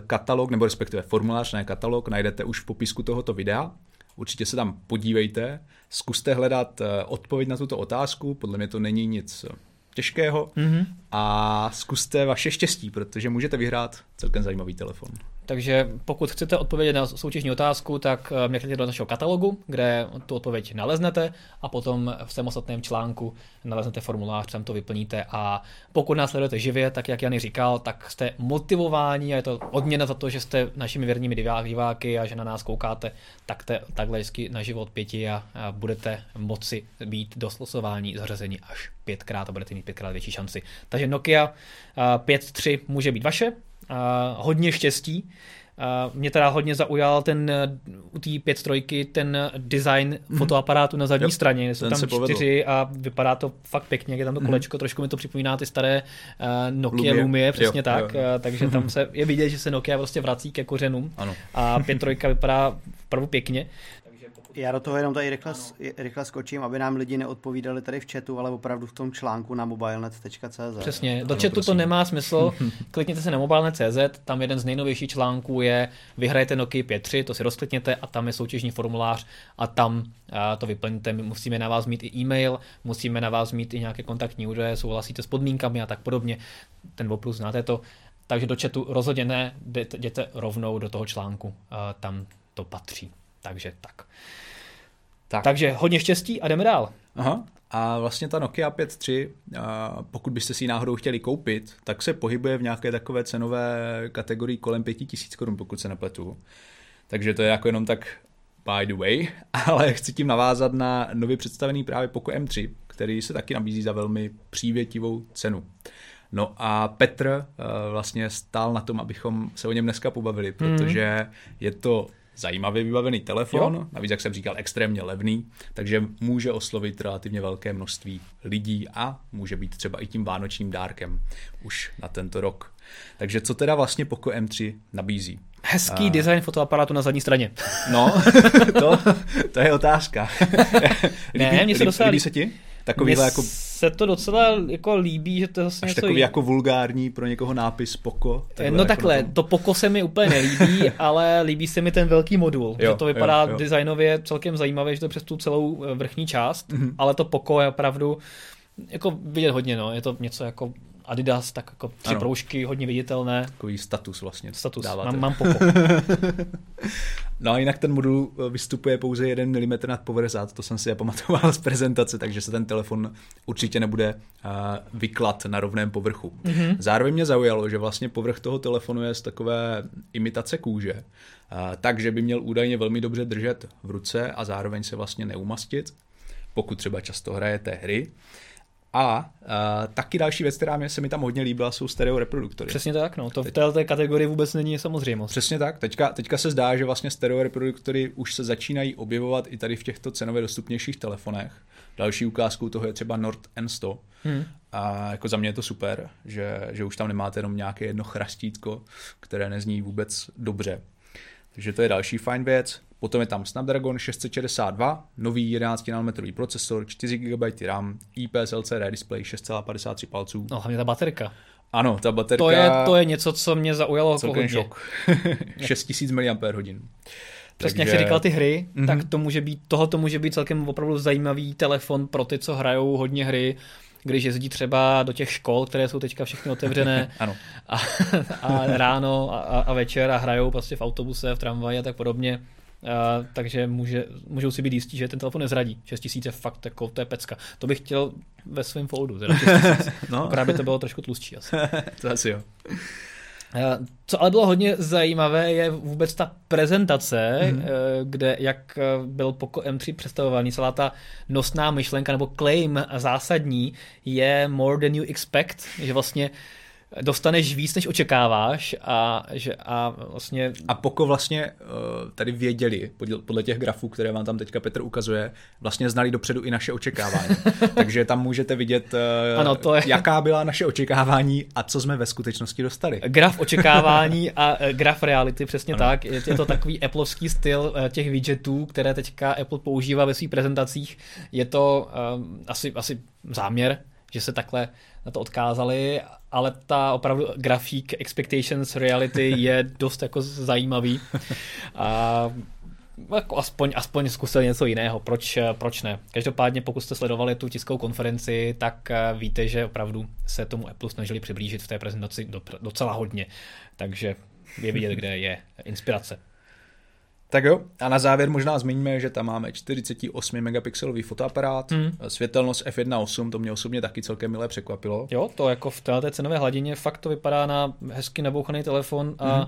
katalog, nebo respektive formulář, ne katalog, najdete už v popisku tohoto videa. Určitě se tam podívejte, zkuste hledat eh, odpověď na tuto otázku, podle mě to není nic těžkého mm-hmm. a zkuste vaše štěstí, protože můžete vyhrát celkem zajímavý telefon. Takže pokud chcete odpovědět na soutěžní otázku, tak eh, mrkněte do našeho katalogu, kde tu odpověď naleznete a potom v samostatném článku naleznete formulář, tam to vyplníte a pokud nás sledujete živě, tak jak Jany říkal, tak jste motivováni a je to odměna za to, že jste našimi věrnými diváky a že na nás koukáte, tak te, takhle vždycky na život pěti a, a budete moci být do slosování zařazení až pětkrát a budete mít pětkrát větší šanci. Takže Nokia 5.3 může být vaše, hodně štěstí. Mě teda hodně zaujal ten u té 5.3 ten design mm-hmm. fotoaparátu na zadní jo, straně, jsou tam čtyři a vypadá to fakt pěkně, jak je tam to mhm. kolečko, mm-hmm. trošku mi to připomíná ty staré uh, Nokia Lumie, Lumie přesně jo, tak, jo. Uh, takže tam se je vidět, že se Nokia prostě vrací ke kořenům ano. a 5.3 vypadá opravdu pěkně. Já do toho jenom tady rychle, rychle skočím, aby nám lidi neodpovídali tady v chatu, ale opravdu v tom článku na mobilenet.cz. Přesně, do ano, chatu prosím. to nemá smysl. Klikněte se na mobilenet.cz, tam jeden z nejnovějších článků je vyhrajete Nokia 5.3, to si rozklikněte a tam je soutěžní formulář a tam a to vyplníte. My musíme na vás mít i e-mail, musíme na vás mít i nějaké kontaktní údaje, souhlasíte s podmínkami a tak podobně. Ten Voplus znáte to. Takže do chatu rozhodně ne, jděte rovnou do toho článku, tam to patří. Takže tak. Tak. Takže hodně štěstí a jdeme dál. Aha. A vlastně ta Nokia 5.3, pokud byste si ji náhodou chtěli koupit, tak se pohybuje v nějaké takové cenové kategorii kolem 5000 korun, pokud se nepletu. Takže to je jako jenom tak by the way, ale chci tím navázat na nově představený právě Poco M3, který se taky nabízí za velmi přívětivou cenu. No a Petr vlastně stál na tom, abychom se o něm dneska pobavili, mhm. protože je to zajímavě vybavený telefon, jo. navíc, jak jsem říkal, extrémně levný, takže může oslovit relativně velké množství lidí a může být třeba i tím vánočním dárkem už na tento rok. Takže co teda vlastně Poco M3 nabízí? Hezký uh, design fotoaparátu na zadní straně. No, to, to je otázka. líbí, ne, mně se líbí, líbí se ti? Takovýhle jako se to docela jako líbí, že to je vlastně Až něco takový jako vulgární pro někoho nápis Poko. No jako takhle, to Poko se mi úplně nelíbí, ale líbí se mi ten velký modul. Jo, že to vypadá jo, jo. designově celkem zajímavě, že to přes tu celou eh, vrchní část, mm-hmm. ale to Poko je opravdu jako vidět hodně, no. Je to něco jako Adidas, tak jako tři ano. proužky, hodně viditelné. Takový status vlastně. Status, dáváte. mám, mám poko. no a jinak ten modul eh, vystupuje pouze 1 mm nad povrch zad, to jsem si pamatoval z prezentace, takže se ten telefon určitě nebude uh, vyklad na rovném povrchu. Mm-hmm. Zároveň mě zaujalo, že vlastně povrch toho telefonu je z takové imitace kůže, uh, takže by měl údajně velmi dobře držet v ruce a zároveň se vlastně neumastit, pokud třeba často hrajete hry. A uh, taky další věc, která mě se mi tam hodně líbila, jsou stereo reproduktory. Přesně tak, no. To v této kategorii vůbec není samozřejmost. Přesně tak. Teďka, teďka se zdá, že vlastně stereo reproduktory už se začínají objevovat i tady v těchto cenově dostupnějších telefonech. Další ukázkou toho je třeba Nord N100. Hmm. A jako za mě je to super, že, že už tam nemáte jenom nějaké jedno chrastítko, které nezní vůbec dobře. Takže to je další fajn věc. Potom je tam Snapdragon 662, nový 11 nanometrový procesor, 4 GB RAM, IPS LCD display 6,53 palců. No hlavně ta baterka. Ano, ta baterka... To je, to je něco, co mě zaujalo jako šok. 6000 mAh. Přesně, Takže... jak jsi říkal ty hry, mm-hmm. tak to může být, toho to může být celkem opravdu zajímavý telefon pro ty, co hrajou hodně hry, když jezdí třeba do těch škol, které jsou teďka všechny otevřené ano. A, a ráno a, a večer a hrajou prostě v autobuse, v tramvaji a tak podobně. Uh, takže může, můžou si být jistí, že ten telefon nezradí. 6000 je fakt jako, to je pecka. To bych chtěl ve svém foldu, teda no. Akorát by to bylo trošku tlustší asi. to asi jo. Co ale bylo hodně zajímavé, je vůbec ta prezentace, mm-hmm. kde jak byl Poco M3 představovaný, celá ta nosná myšlenka nebo claim zásadní je more than you expect, že vlastně dostaneš víc, než očekáváš a, že, a vlastně... A Poko vlastně eh, tady věděli, podle těch grafů, které vám tam teďka Petr ukazuje, vlastně znali dopředu i naše očekávání. Takže tam můžete vidět, eh, ano, to je... jaká byla naše očekávání a co jsme ve skutečnosti dostali. Graf očekávání a eh, graf reality, přesně ano. tak. Je to takový Appleovský styl těch widgetů, které teďka Apple používá ve svých prezentacích. Je to um, asi, asi záměr, že se takhle na to odkázali, ale ta opravdu grafík expectations reality je dost jako zajímavý. A jako aspoň, aspoň zkusil něco jiného, proč, proč ne. Každopádně pokud jste sledovali tu tiskovou konferenci, tak eh, víte, že opravdu se tomu Apple snažili přiblížit v té prezentaci docela hodně. Takže je vidět, kde je inspirace. Tak jo, a na závěr možná zmíníme, že tam máme 48 megapixelový fotoaparát, hmm. světelnost f1.8, to mě osobně taky celkem milé překvapilo. Jo, to jako v té cenové hladině fakt to vypadá na hezky nabouchaný telefon a hmm.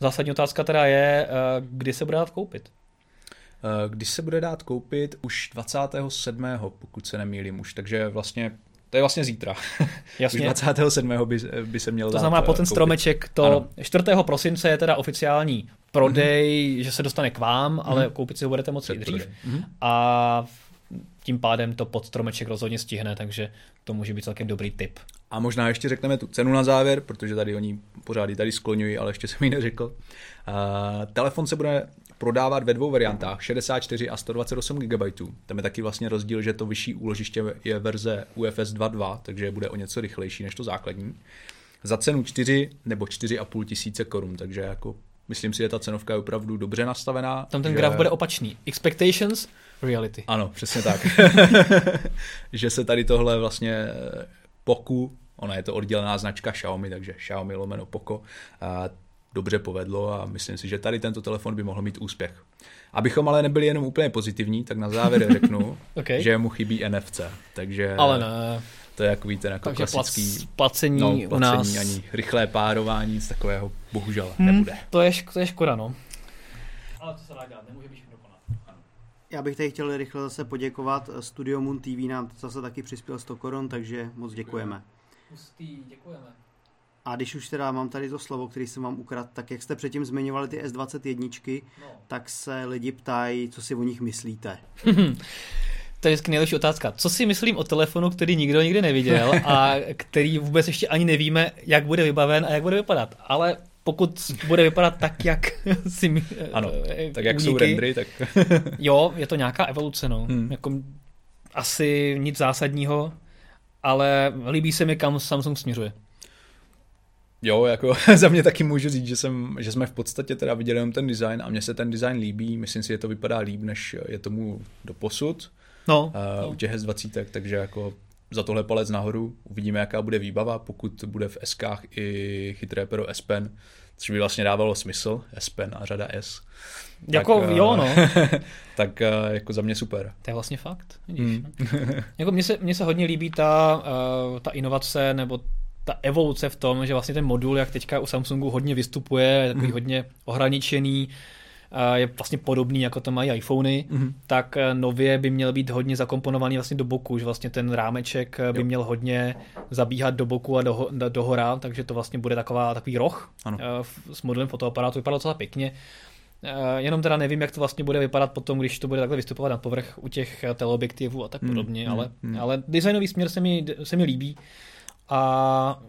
zásadní otázka teda je, eh, kdy se bude dát koupit. Eh, kdy se bude dát koupit už 27. pokud se nemýlím už, takže vlastně to je vlastně zítra. Jasně. Už 27. by, by se měl To znamená, po ten koupit. stromeček, to ano. 4. prosince je teda oficiální prodej, mm-hmm. že se dostane k vám, mm-hmm. ale koupit si ho budete moci dřív. Mm-hmm. A tím pádem to pod stromeček rozhodně stihne, takže to může být celkem dobrý tip. A možná ještě řekneme tu cenu na závěr, protože tady oni pořád tady skloňují, ale ještě jsem ji neřekl. Uh, telefon se bude prodávat ve dvou variantách, 64 a 128 GB. Tam je taky vlastně rozdíl, že to vyšší úložiště je verze UFS 2.2, takže bude o něco rychlejší než to základní. Za cenu 4 nebo 4,5 tisíce korun, takže jako myslím si, že ta cenovka je opravdu dobře nastavená. Tam ten že... graf bude opačný. Expectations, reality. Ano, přesně tak. že se tady tohle vlastně Poku, ona je to oddělená značka Xiaomi, takže Xiaomi lomeno Poco, dobře povedlo a myslím si, že tady tento telefon by mohl mít úspěch. Abychom ale nebyli jenom úplně pozitivní, tak na závěr řeknu, okay. že mu chybí NFC. Takže ale ne. To je jako víte, jako Takže klasický placení, no, placení u nás. ani rychlé párování, nic takového bohužel hmm, nebude. To je, to je škoda, no. Ale to se dá dělat, nemůže být dokonat. Já bych tady chtěl rychle zase poděkovat. Studio Moon TV nám zase taky přispěl 100 korun, takže moc děkujeme. Pustý, děkujeme. A když už teda mám tady to slovo, který jsem vám ukradl, tak jak jste předtím zmiňovali ty S21, no. tak se lidi ptají, co si o nich myslíte. to je vždycky nejlepší otázka. Co si myslím o telefonu, který nikdo nikdy neviděl a který vůbec ještě ani nevíme, jak bude vybaven a jak bude vypadat. Ale pokud bude vypadat tak, jak si my, Ano, eh, tak jak uniky, jsou rendry, tak... jo, je to nějaká evoluce, no. Hmm. Jako, asi nic zásadního, ale líbí se mi, kam Samsung směřuje. Jo, jako za mě taky můžu říct, že, jsem, že jsme v podstatě teda viděli jenom ten design a mně se ten design líbí, myslím si, že to vypadá líp, než je tomu do posud no, uh, no. u těch S20, takže jako za tohle palec nahoru, uvidíme, jaká bude výbava, pokud bude v s i chytré pero S Pen, což by vlastně dávalo smysl, S Pen a řada S. Jako tak, jo, no. tak uh, jako za mě super. To je vlastně fakt. Vidíš, hmm. jako mně se, mně se hodně líbí ta, uh, ta inovace nebo ta evoluce v tom, že vlastně ten modul, jak teďka u Samsungu hodně vystupuje, je takový hmm. hodně ohraničený, je vlastně podobný, jako to mají iPhony, mm-hmm. tak nově by měl být hodně zakomponovaný vlastně do boku, že vlastně ten rámeček by jo. měl hodně zabíhat do boku a do, do, do hora, takže to vlastně bude taková, takový roh ano. s modelem fotoaparátu, vypadá docela pěkně. Jenom teda nevím, jak to vlastně bude vypadat potom, když to bude takhle vystupovat na povrch u těch teleobjektivů a tak hmm, podobně, mm, ale, mm. ale designový směr se mi, se mi líbí a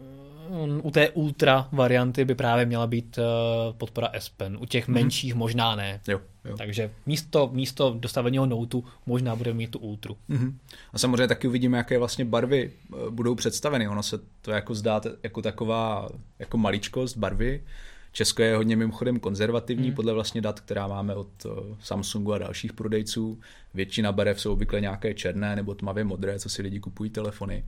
u té ultra varianty by právě měla být uh, podpora S Pen. U těch mm-hmm. menších možná ne. Jo, jo. Takže místo, místo dostaveného Noteu možná bude mít tu ultru. Mm-hmm. A samozřejmě taky uvidíme, jaké vlastně barvy eh, budou představeny. Ono se to jako zdá jako taková jako maličkost barvy. Česko je hodně mimochodem konzervativní mm. podle vlastně dat, která máme od uh, Samsungu a dalších prodejců. Většina barev jsou obvykle nějaké černé nebo tmavě modré, co si lidi kupují telefony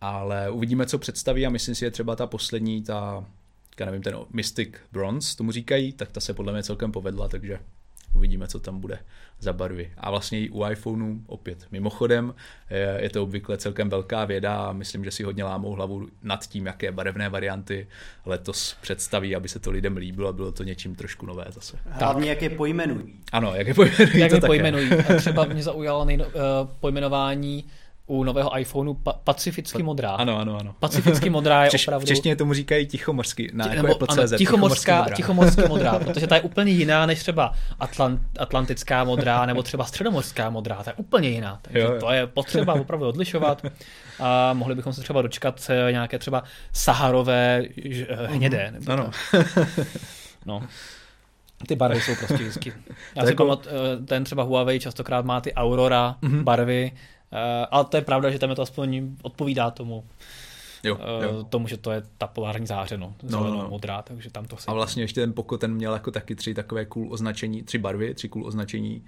ale uvidíme, co představí a myslím si, že třeba ta poslední, ta, já nevím, ten Mystic Bronze, tomu říkají, tak ta se podle mě celkem povedla, takže uvidíme, co tam bude za barvy. A vlastně i u iPhoneu opět mimochodem je, je to obvykle celkem velká věda a myslím, že si hodně lámou hlavu nad tím, jaké barevné varianty letos představí, aby se to lidem líbilo a bylo to něčím trošku nové zase. Hlavně jak je pojmenují. Ano, jak je pojmenují. Jak je pojmenují. A třeba mě zaujalo nejno, uh, pojmenování u nového iPhoneu pa- pacificky modrá. Ano, ano, ano. Pacificky modrá je Češ, opravdu... V češtině tomu říkají tichomorsky, na jako nebo, ano, tichomorská, tichomorsky modrá, protože ta je úplně jiná než třeba Atlant, atlantická modrá nebo třeba středomorská modrá, ta je úplně jiná. Takže jo, jo. to je potřeba opravdu odlišovat. A mohli bychom se třeba dočkat eh, nějaké třeba saharové eh, hnědé. Nebo ano. no. Ty barvy jsou prostě vždycky. Já si jako... pamatuju, eh, ten třeba Huawei častokrát má ty Aurora mm-hmm. barvy, ale to je pravda, že tam je to aspoň odpovídá tomu. Jo, uh, jo. tomu, že to je ta polární záře, no, no, no, no. modrá, takže tam to se... A vlastně ještě ten Poco, ten měl jako taky tři takové cool označení, tři barvy, tři cool označení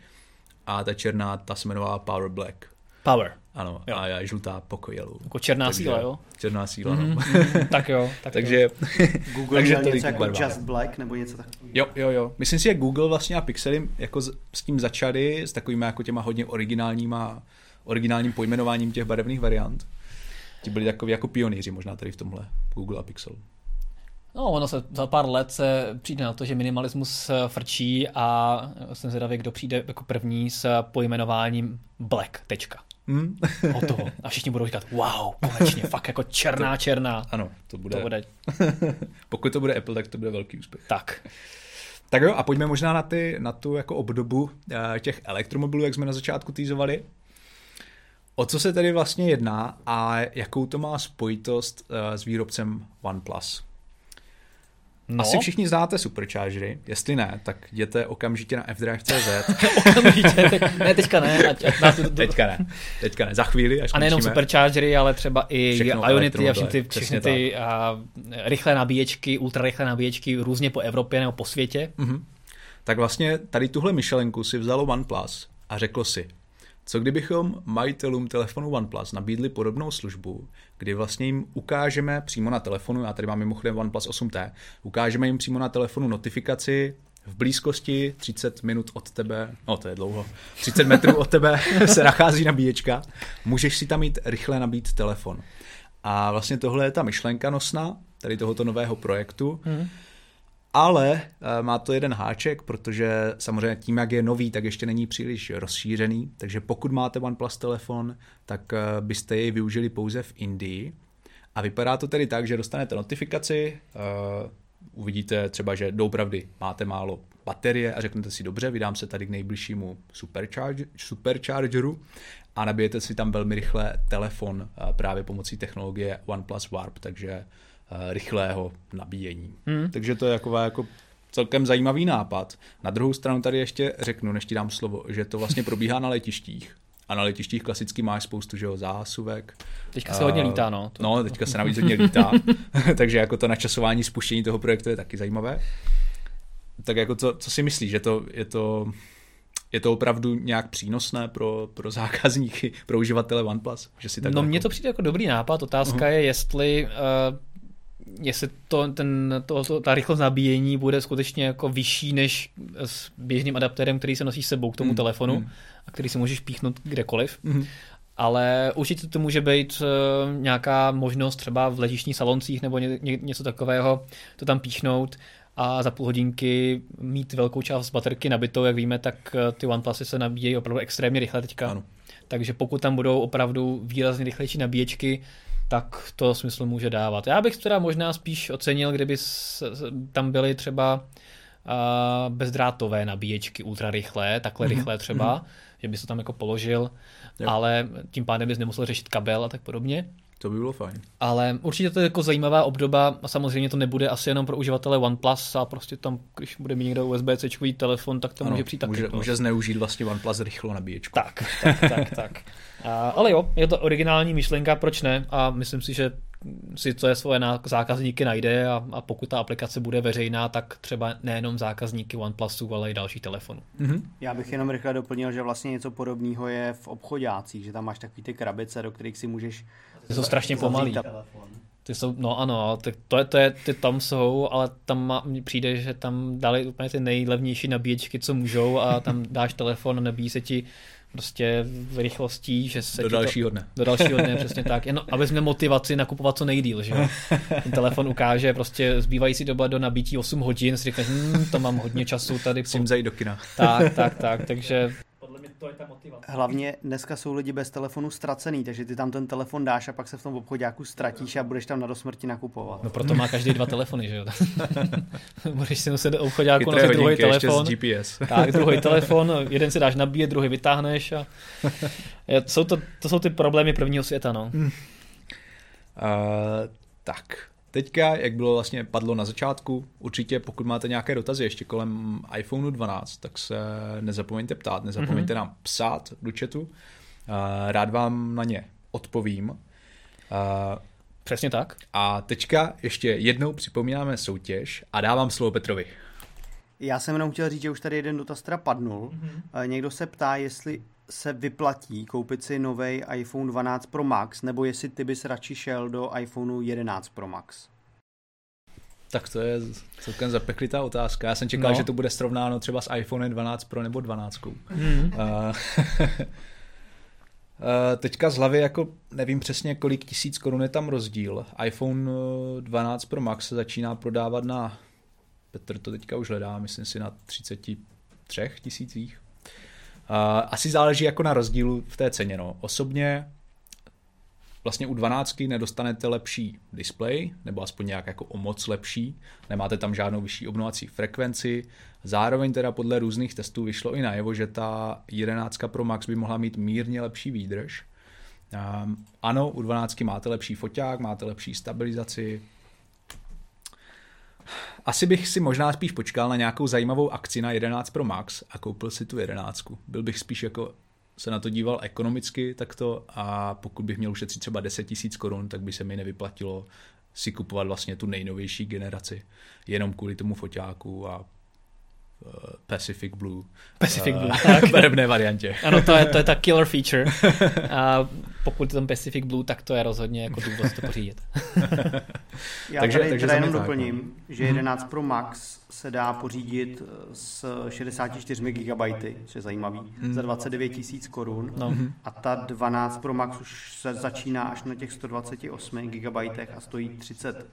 a ta černá, ta se jmenovala Power Black. Power. Ano, jo. a já žlutá Poco Yellow. Jako černá takže, síla, jo? Černá síla, mm-hmm. no. Mhm, tak jo. Tak takže jo. Google takže měl něco jako barvá. Just Black nebo něco takového. Jo, jo, jo. Myslím si, že Google vlastně a Pixely jako s, s tím začali, s takovými jako těma hodně originálníma originálním pojmenováním těch barevných variant. Ti byli takový jako pionýři možná tady v tomhle Google a Pixel. No, ono se za pár let se přijde na to, že minimalismus frčí a jsem zvědavý, kdo přijde jako první s pojmenováním black, tečka. Hmm? Hotovo. A všichni budou říkat, wow, konečně, fakt jako černá, to, černá. Ano, to bude. To bude. Pokud to bude Apple, tak to bude velký úspěch. Tak. Tak jo, a pojďme možná na, ty, na tu jako obdobu eh, těch elektromobilů, jak jsme na začátku týzovali. O co se tedy vlastně jedná a jakou to má spojitost uh, s výrobcem OnePlus? No. Asi všichni znáte superchargery, jestli ne, tak jděte okamžitě na fdrive.cz. okamžitě, ne, teďka ne. Ať, ať nás to, teďka ne, teďka ne, za chvíli, až A nejenom superchargery, ale třeba i Ionity a všechny ty, všechny ty a, rychlé nabíječky, ultrarychlé nabíječky různě po Evropě nebo po světě. Mm-hmm. Tak vlastně tady tuhle myšlenku si vzalo OnePlus a řeklo si, co kdybychom majitelům telefonu OnePlus nabídli podobnou službu, kdy vlastně jim ukážeme přímo na telefonu, já tady mám mimochodem OnePlus 8T, ukážeme jim přímo na telefonu notifikaci v blízkosti 30 minut od tebe, no to je dlouho, 30 metrů od tebe se nachází nabíječka, můžeš si tam mít rychle nabít telefon. A vlastně tohle je ta myšlenka nosná, tady tohoto nového projektu. Hmm ale eh, má to jeden háček, protože samozřejmě tím, jak je nový, tak ještě není příliš rozšířený, takže pokud máte OnePlus telefon, tak eh, byste jej využili pouze v Indii. A vypadá to tedy tak, že dostanete notifikaci, uh, uvidíte třeba, že doopravdy máte málo baterie a řeknete si dobře, vydám se tady k nejbližšímu supercharge, superchargeru. A nabijete si tam velmi rychle telefon uh, právě pomocí technologie OnePlus Warp, takže Eh, rychlého nabíjení. Hmm. Takže to je jako, jako celkem zajímavý nápad. Na druhou stranu tady ještě řeknu, než ti dám slovo, že to vlastně probíhá na letištích. A na letištích klasicky máš spoustu že jo, zásuvek. Teďka se hodně lítá, no. To... No, teďka se navíc hodně lítá. Takže jako to načasování spuštění toho projektu je taky zajímavé. Tak jako co, co si myslíš, že to, je to je to opravdu nějak přínosné pro, pro zákazníky, pro uživatele OnePlus? Že si tak no jako... mně to přijde jako dobrý nápad. Otázka uh-huh. je, jestli uh, jestli to, ten, to, to, ta rychlost nabíjení bude skutečně jako vyšší než s běžným adaptérem, který se nosí s sebou k tomu mm. telefonu mm. a který si můžeš píchnout kdekoliv. Mm. Ale určitě to může být uh, nějaká možnost třeba v letišních saloncích nebo ně, ně, něco takového to tam píchnout a za půl hodinky mít velkou část baterky nabitou, jak víme, tak eh, ty OnePlusy se nabíjejí opravdu extrémně rychle teďka. Ano. Takže pokud tam budou opravdu výrazně rychlejší nabíječky, tak to smysl může dávat. Já bych teda možná spíš ocenil, kdyby tam byly třeba uh, bezdrátové nabíječky ultra rychlé, takhle mm-hmm. rychlé třeba, mm-hmm. že by se tam jako položil, jo. ale tím pádem bys nemusel řešit kabel a tak podobně. To by bylo fajn. Ale určitě to je jako zajímavá obdoba a samozřejmě to nebude asi jenom pro uživatele OnePlus a prostě tam, když bude mít někdo USB-C telefon, tak to ano, může přijít taky. Může, může zneužít vlastně OnePlus rychlo nabíječku. Tak, tak, tak, tak. A, ale jo, je to originální myšlenka, proč ne? A myslím si, že si to je svoje zákazníky najde a, a pokud ta aplikace bude veřejná, tak třeba nejenom zákazníky OnePlusu, ale i další telefonů. Mm-hmm. Já bych jenom rychle doplnil, že vlastně něco podobného je v obchodácích, že tam máš takový ty krabice, do kterých si můžeš ty jsou strašně pomalý. Ty jsou, no ano, ty, to je, to je, ty tam jsou, ale tam má, přijde, že tam dali úplně ty nejlevnější nabíječky, co můžou a tam dáš telefon, nabíjí se ti prostě v rychlostí, že se do dalšího dne. Do dalšího dne, přesně tak. Jen abys měl motivaci nakupovat co nejdíl, že Ten telefon ukáže prostě zbývající doba do nabítí 8 hodin, si říkáš, hm, to mám hodně času tady. Musím zajít do kina. Tak, tak, tak, takže to je ta motivace. Hlavně dneska jsou lidi bez telefonu ztracený, takže ty tam ten telefon dáš a pak se v tom obchodáku ztratíš a budeš tam na dosmrti nakupovat. No proto má každý dva telefony, že jo? Budeš si muset do obchodáku nosit druhý telefon. GPS. tak, druhý telefon, jeden si dáš nabíjet, druhý vytáhneš a jsou to, to jsou ty problémy prvního světa, no. Uh, tak, Teďka, jak bylo vlastně padlo na začátku, určitě pokud máte nějaké dotazy ještě kolem iPhoneu 12, tak se nezapomeňte ptát, nezapomeňte mm-hmm. nám psát do chatu. Rád vám na ně odpovím. Přesně tak. A teďka ještě jednou připomínáme soutěž a dávám slovo Petrovi. Já jsem jenom chtěl říct, že už tady jeden dotaz teda padnul. Mm-hmm. Někdo se ptá, jestli se vyplatí koupit si nový iPhone 12 Pro Max, nebo jestli ty bys radši šel do iPhoneu 11 Pro Max? Tak to je celkem zapeklitá otázka. Já jsem čekal, no. že to bude srovnáno třeba s iPhone 12 Pro nebo 12. Mm. Uh, teďka z hlavy jako nevím přesně, kolik tisíc korun je tam rozdíl. iPhone 12 Pro Max se začíná prodávat na, Petr to teďka už hledá, myslím si na 33 tisících. Asi záleží jako na rozdílu v té ceně. No. Osobně vlastně u 12 nedostanete lepší display, nebo aspoň nějak jako o moc lepší, nemáte tam žádnou vyšší obnovací frekvenci, zároveň teda podle různých testů vyšlo i najevo, že ta 11 Pro Max by mohla mít mírně lepší výdrž. Um, ano, u 12 máte lepší foťák, máte lepší stabilizaci, asi bych si možná spíš počkal na nějakou zajímavou akci na 11 Pro Max a koupil si tu 11. Byl bych spíš jako se na to díval ekonomicky takto a pokud bych měl ušetřit třeba 10 000 korun, tak by se mi nevyplatilo si kupovat vlastně tu nejnovější generaci jenom kvůli tomu foťáku a Pacific Blue. Pacific Blue, uh, tak. barevné variantě. Ano, to je, to je ta killer feature. A pokud je tam Pacific Blue, tak to je rozhodně jako důvod to pořídit. Já takže, tady, takže tady jenom doplním, tak, no. že 11 Pro Max se dá pořídit s 64 GB, což je zajímavý, mm. za 29 tisíc korun. No. A ta 12 Pro Max už se začíná až na těch 128 GB a stojí 30,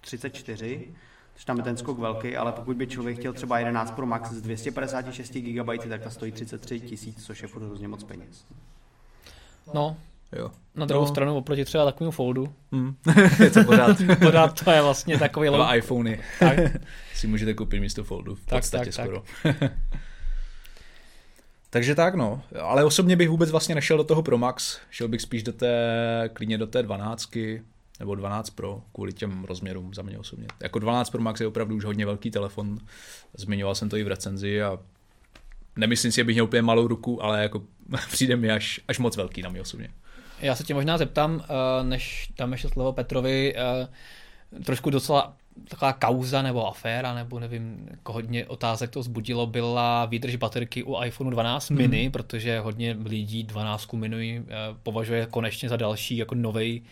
34 což tam je ten skok velký, ale pokud by člověk chtěl třeba 11 Pro Max s 256 GB, tak ta stojí 33 tisíc, což je furt hrozně moc peněz. No, Jo. Na druhou no. stranu oproti třeba takovému foldu. Hmm. je to pořád. pořád to je vlastně takový Dva iPhony. Tak. si můžete koupit místo foldu. V tak, podstatě tak, skoro. Tak. Takže tak no, ale osobně bych vůbec vlastně nešel do toho Pro Max, šel bych spíš do té, klidně do té 12, nebo 12 Pro, kvůli těm rozměrům za mě osobně. Jako 12 Pro Max je opravdu už hodně velký telefon, zmiňoval jsem to i v recenzi a nemyslím si, že bych měl úplně malou ruku, ale jako přijde mi až, až moc velký na mě osobně. Já se tě možná zeptám, eh, než tam ještě slovo Petrovi, eh, trošku docela taková kauza nebo aféra, nebo nevím, jako hodně otázek to zbudilo, byla výdrž baterky u iPhone 12 mm. mini, protože hodně lidí 12 mini eh, považuje konečně za další jako nový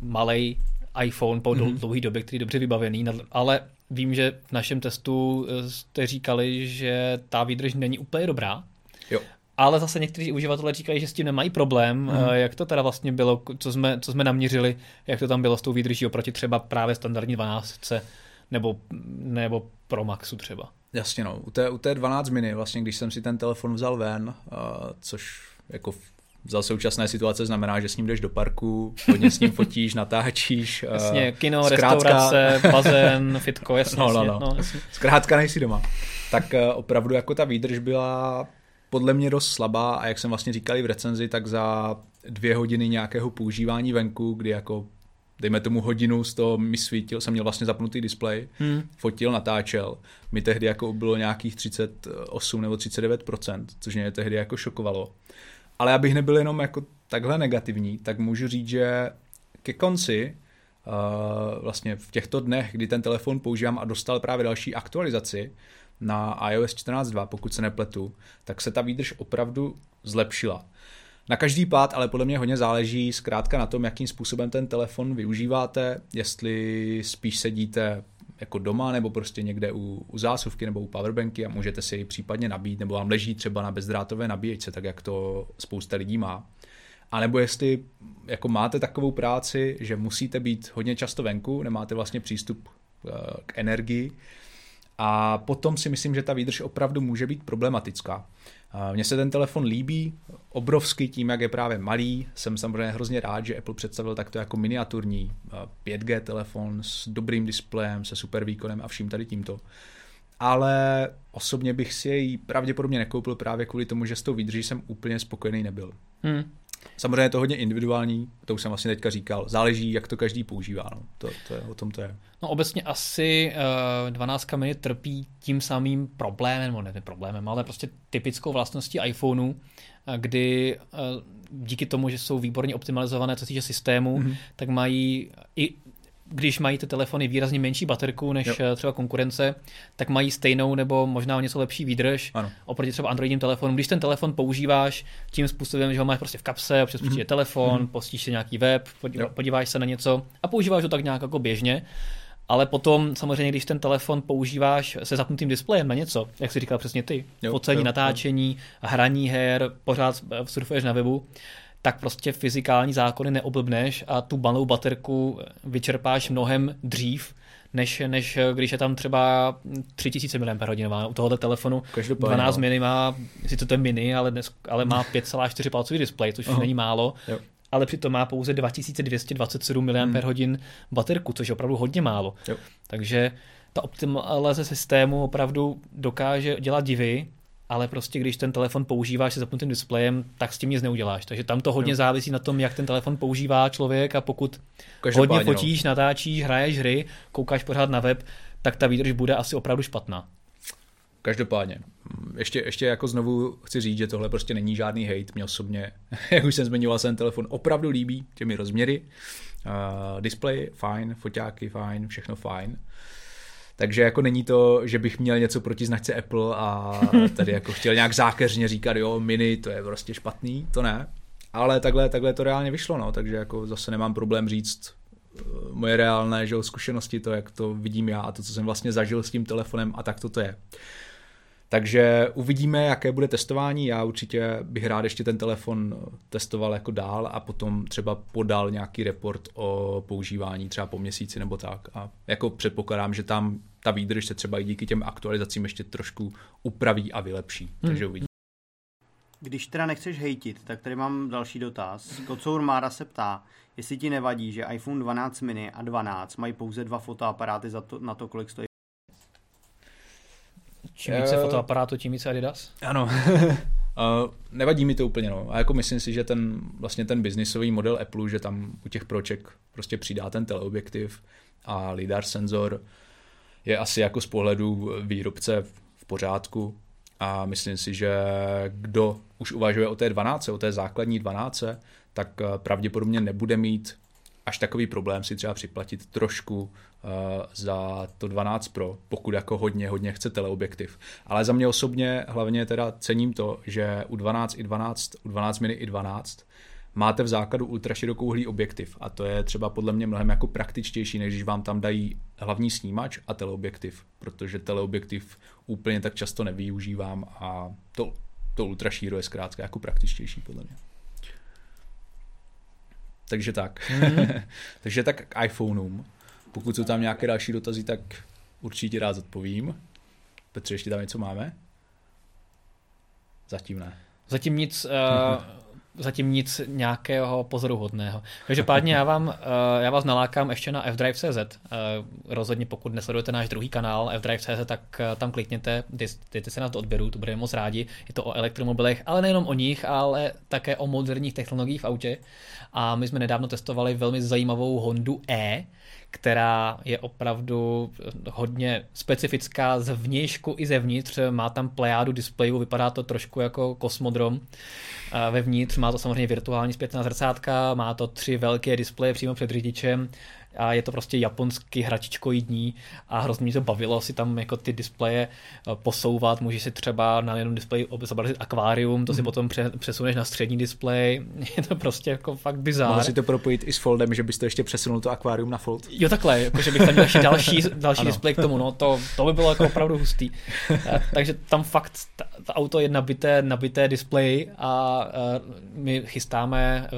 malý iPhone po mm-hmm. dlouhé době, který je dobře vybavený, ale vím, že v našem testu eh, jste říkali, že ta výdrž není úplně dobrá. Jo. Ale zase někteří uživatelé říkají, že s tím nemají problém. Mm. Jak to teda vlastně bylo, co jsme, co jsme naměřili, jak to tam bylo s tou výdrží oproti třeba právě standardní 12, nebo, nebo Pro Maxu třeba. Jasně no, u té, u té 12 mini, vlastně když jsem si ten telefon vzal ven, uh, což jako za současné situace znamená, že s ním jdeš do parku, hodně s ním fotíš, natáčíš. Eh, jasně, kino, zkrátka... restaurace, bazén, fitko, jasně. No, no, no. no jasně. Zkrátka nejsi doma. Tak uh, opravdu jako ta výdrž byla podle mě dost slabá a jak jsem vlastně říkal v recenzi, tak za dvě hodiny nějakého používání venku, kdy jako dejme tomu hodinu z toho mi svítil, jsem měl vlastně zapnutý displej, hmm. fotil, natáčel. Mi tehdy jako bylo nějakých 38 nebo 39% což mě tehdy jako šokovalo. Ale abych nebyl jenom jako takhle negativní, tak můžu říct, že ke konci uh, vlastně v těchto dnech, kdy ten telefon používám a dostal právě další aktualizaci na iOS 14.2, pokud se nepletu, tak se ta výdrž opravdu zlepšila. Na každý pád ale podle mě hodně záleží zkrátka na tom, jakým způsobem ten telefon využíváte, jestli spíš sedíte jako doma nebo prostě někde u, u zásuvky nebo u powerbanky a můžete si ji případně nabít, nebo vám leží třeba na bezdrátové nabíječce, tak jak to spousta lidí má. A nebo jestli jako máte takovou práci, že musíte být hodně často venku, nemáte vlastně přístup eh, k energii, a potom si myslím, že ta výdrž opravdu může být problematická. Mně se ten telefon líbí obrovsky tím, jak je právě malý. Jsem samozřejmě hrozně rád, že Apple představil takto jako miniaturní 5G telefon s dobrým displejem, se super výkonem a vším tady tímto. Ale osobně bych si jej pravděpodobně nekoupil právě kvůli tomu, že s tou výdrží jsem úplně spokojený nebyl. Hmm. Samozřejmě je to hodně individuální, to už jsem vlastně teďka říkal. Záleží, jak to každý používá. No. To, to je, o tom to je. No obecně asi uh, 12 mini trpí tím samým problémem, nebo ne, problémem, ale prostě typickou vlastností iPhoneu, uh, kdy uh, díky tomu, že jsou výborně optimalizované, co se týče systému, mm-hmm. tak mají i když mají ty telefony výrazně menší baterku než jo. Eh, třeba konkurence, tak mají stejnou nebo možná o něco lepší výdrž ano. oproti třeba Androidním telefonům. Když ten telefon používáš tím způsobem, že ho máš prostě v kapse, občas mm-hmm. telefon, mm-hmm. postíš si nějaký web, podíváš se na něco a používáš ho tak nějak jako běžně, ale potom samozřejmě, když ten telefon používáš se zapnutým displejem na něco, jak jsi říkal přesně ty, focení, natáčení, hraní her, pořád surfuješ na webu, tak prostě fyzikální zákony neoblbneš a tu malou baterku vyčerpáš mnohem dřív, než, než když je tam třeba 3000 mAh u tohoto telefonu. 12 no. mini má, sice to je mini, ale, dnes, ale má 5,4 palcový displej, což uh-huh. není málo. Jo. Ale přitom má pouze 2227 mAh hmm. baterku, což je opravdu hodně málo. Jo. Takže ta optimalizace systému opravdu dokáže dělat divy ale prostě když ten telefon používáš se zapnutým displejem, tak s tím nic neuděláš. Takže tam to hodně no. závisí na tom, jak ten telefon používá člověk a pokud Každopádně, hodně no. fotíš, no. natáčíš, hraješ hry, koukáš pořád na web, tak ta výdrž bude asi opravdu špatná. Každopádně. Ještě, ještě jako znovu chci říct, že tohle prostě není žádný hate. Mě osobně, jak už jsem zmiňoval, se ten telefon opravdu líbí těmi rozměry. Uh, display fajn, foťáky fajn, všechno fajn. Takže jako není to, že bych měl něco proti značce Apple a tady jako chtěl nějak zákeřně říkat, jo, mini, to je prostě špatný, to ne. Ale takhle, takhle to reálně vyšlo, no, takže jako zase nemám problém říct eh, moje reálné že, zkušenosti, to, jak to vidím já a to, co jsem vlastně zažil s tím telefonem a tak to, to je. Takže uvidíme, jaké bude testování. Já určitě bych rád ještě ten telefon testoval jako dál a potom třeba podal nějaký report o používání třeba po měsíci nebo tak. A jako předpokládám, že tam ta výdrž se třeba i díky těm aktualizacím ještě trošku upraví a vylepší. Hmm. Takže uvidíme. Když teda nechceš hejtit, tak tady mám další dotaz. Kocour Mára se ptá, jestli ti nevadí, že iPhone 12 mini a 12 mají pouze dva fotoaparáty za to, na to, kolik stojí Čím více uh, fotoaparátu, tím více Adidas? Ano. Uh, nevadí mi to úplně, no. A jako myslím si, že ten vlastně ten biznisový model Apple, že tam u těch proček prostě přidá ten teleobjektiv a lidar senzor, je asi jako z pohledu výrobce v pořádku. A myslím si, že kdo už uvažuje o té 12, o té základní 12, tak eh, pravděpodobně nebude mít až takový problém si třeba připlatit trošku za to 12 Pro, pokud jako hodně, hodně chce teleobjektiv. Ale za mě osobně hlavně teda cením to, že u 12 i 12, u 12 mini i 12 máte v základu ultraširokouhlý objektiv a to je třeba podle mě mnohem jako praktičtější, než když vám tam dají hlavní snímač a teleobjektiv, protože teleobjektiv úplně tak často nevyužívám a to, to ultrašíro je zkrátka jako praktičtější podle mě. Takže tak. Mm. Takže tak k iPhoneům. Pokud jsou tam nějaké další dotazy, tak určitě rád odpovím. Petře, ještě tam něco máme? Zatím ne. Zatím nic, uh, zatím nic nějakého pozoruhodného. Každopádně já, vám, uh, já vás nalákám ještě na fdrive.cz. Uh, rozhodně pokud nesledujete náš druhý kanál fdrive.cz, tak uh, tam klikněte, dejte se nás do odběru, to budeme moc rádi. Je to o elektromobilech, ale nejenom o nich, ale také o moderních technologiích v autě. A my jsme nedávno testovali velmi zajímavou Hondu E, která je opravdu hodně specifická z vnějšku i zevnitř. Má tam plejádu displejů, vypadá to trošku jako kosmodrom. Vevnitř má to samozřejmě virtuální zpětná zrcátka, má to tři velké displeje přímo před řidičem, a je to prostě japonský hračičkoidní a hrozně mě to bavilo si tam jako ty displeje eh, posouvat, můžeš si třeba na jednom displeji zobrazit akvárium, to mm. si potom přesuneš na střední displej, je to prostě jako fakt bizár. Můžeš si to propojit i s foldem, že bys to ještě přesunul to akvárium na fold? Jo takhle, jako že bych tam měl ještě další, další displej k tomu, no to, to by bylo jako opravdu hustý. Eh, takže tam fakt to auto je nabité, nabité displej a eh, my chystáme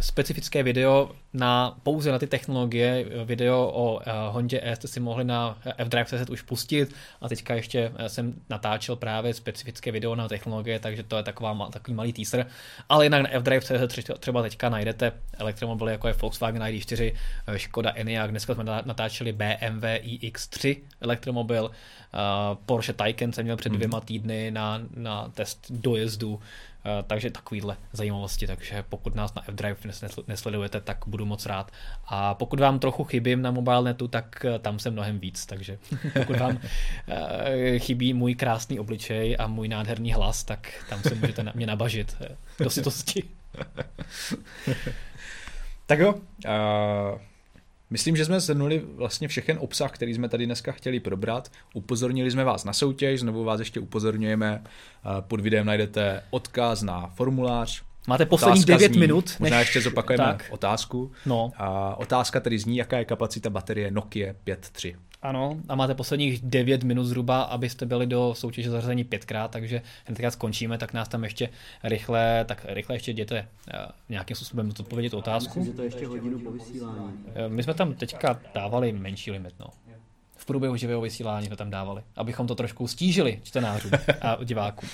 specifické video na, pouze na ty technologie. Video o uh, Hondě E jste si mohli na fdrive.cz už pustit a teďka ještě eh, jsem natáčel právě specifické video na technologie, takže to je taková, takový malý teaser. Ale jinak na fdrive.cz třeba teďka najdete elektromobily jako je Volkswagen ID4, eh, Škoda Enyaq, dneska jsme natáčeli BMW iX3 elektromobil, uh, Porsche Taycan jsem měl před mhm. dvěma týdny na, na test dojezdu, Eh, takže takovýhle zajímavosti, takže pokud nás na F-Drive nesledujete, tak budu moc rád. A pokud vám trochu chybím na mobilenetu, tak eh, tam jsem mnohem víc, takže pokud vám eh, chybí můj krásný obličej a můj nádherný hlas, tak tam se můžete mě nabažit do sitosti. tak jo, uh... Myslím, že jsme zhrnuli vlastně všechen obsah, který jsme tady dneska chtěli probrat. Upozornili jsme vás na soutěž, znovu vás ještě upozorňujeme. Pod videem najdete odkaz na formulář. Máte poslední 9 zní, minut. Než... Možná ještě zopakujeme tak. otázku. No. A otázka tedy zní, jaká je kapacita baterie Nokia 5.3. Ano, a máte posledních 9 minut zhruba, abyste byli do soutěže zařazení pětkrát, takže hnedka skončíme, tak nás tam ještě rychle, tak rychle ještě jděte uh, nějakým způsobem odpovědět otázku. Myslím, že to ještě hodinu po vysílání. Uh, my jsme tam teďka dávali menší limit, no. V průběhu živého vysílání jsme tam dávali, abychom to trošku stížili čtenářům a divákům.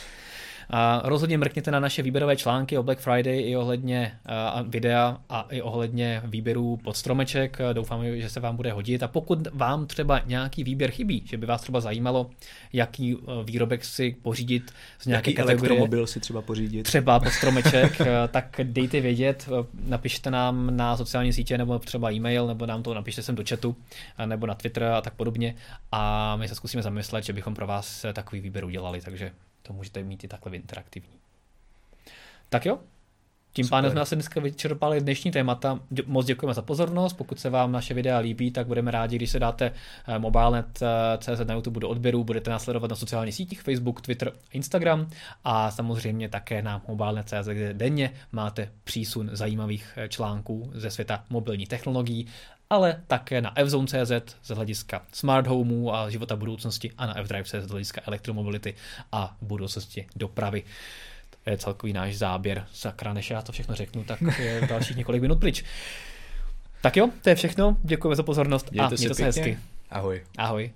A rozhodně mrkněte na naše výběrové články o Black Friday i ohledně videa a i ohledně výběrů pod stromeček. Doufám, že se vám bude hodit. A pokud vám třeba nějaký výběr chybí, že by vás třeba zajímalo, jaký výrobek si pořídit z nějaké jaký kategorie, elektromobil si třeba pořídit. Třeba pod stromeček, tak dejte vědět, napište nám na sociální sítě nebo třeba e-mail, nebo nám to napište sem do chatu, nebo na Twitter a tak podobně. A my se zkusíme zamyslet, že bychom pro vás takový výběr udělali. Takže to můžete mít i takhle interaktivní. Tak jo, tím pádem jsme asi dneska vyčerpali dnešní témata. Moc děkujeme za pozornost. Pokud se vám naše videa líbí, tak budeme rádi, když se dáte eh, mobilenet.cz na YouTube do odběru, budete následovat na sociálních sítích Facebook, Twitter, Instagram a samozřejmě také na mobilenet.cz, kde denně máte přísun zajímavých eh, článků ze světa mobilních technologií ale také na fzone.cz z hlediska smart homů a života budoucnosti a na fdrive.cz z hlediska elektromobility a budoucnosti dopravy. To je celkový náš záběr. Sakra, než já to všechno řeknu, tak je dalších několik minut pryč. Tak jo, to je všechno. Děkujeme za pozornost Mějte a mějte se, se hezky. Ahoj. Ahoj.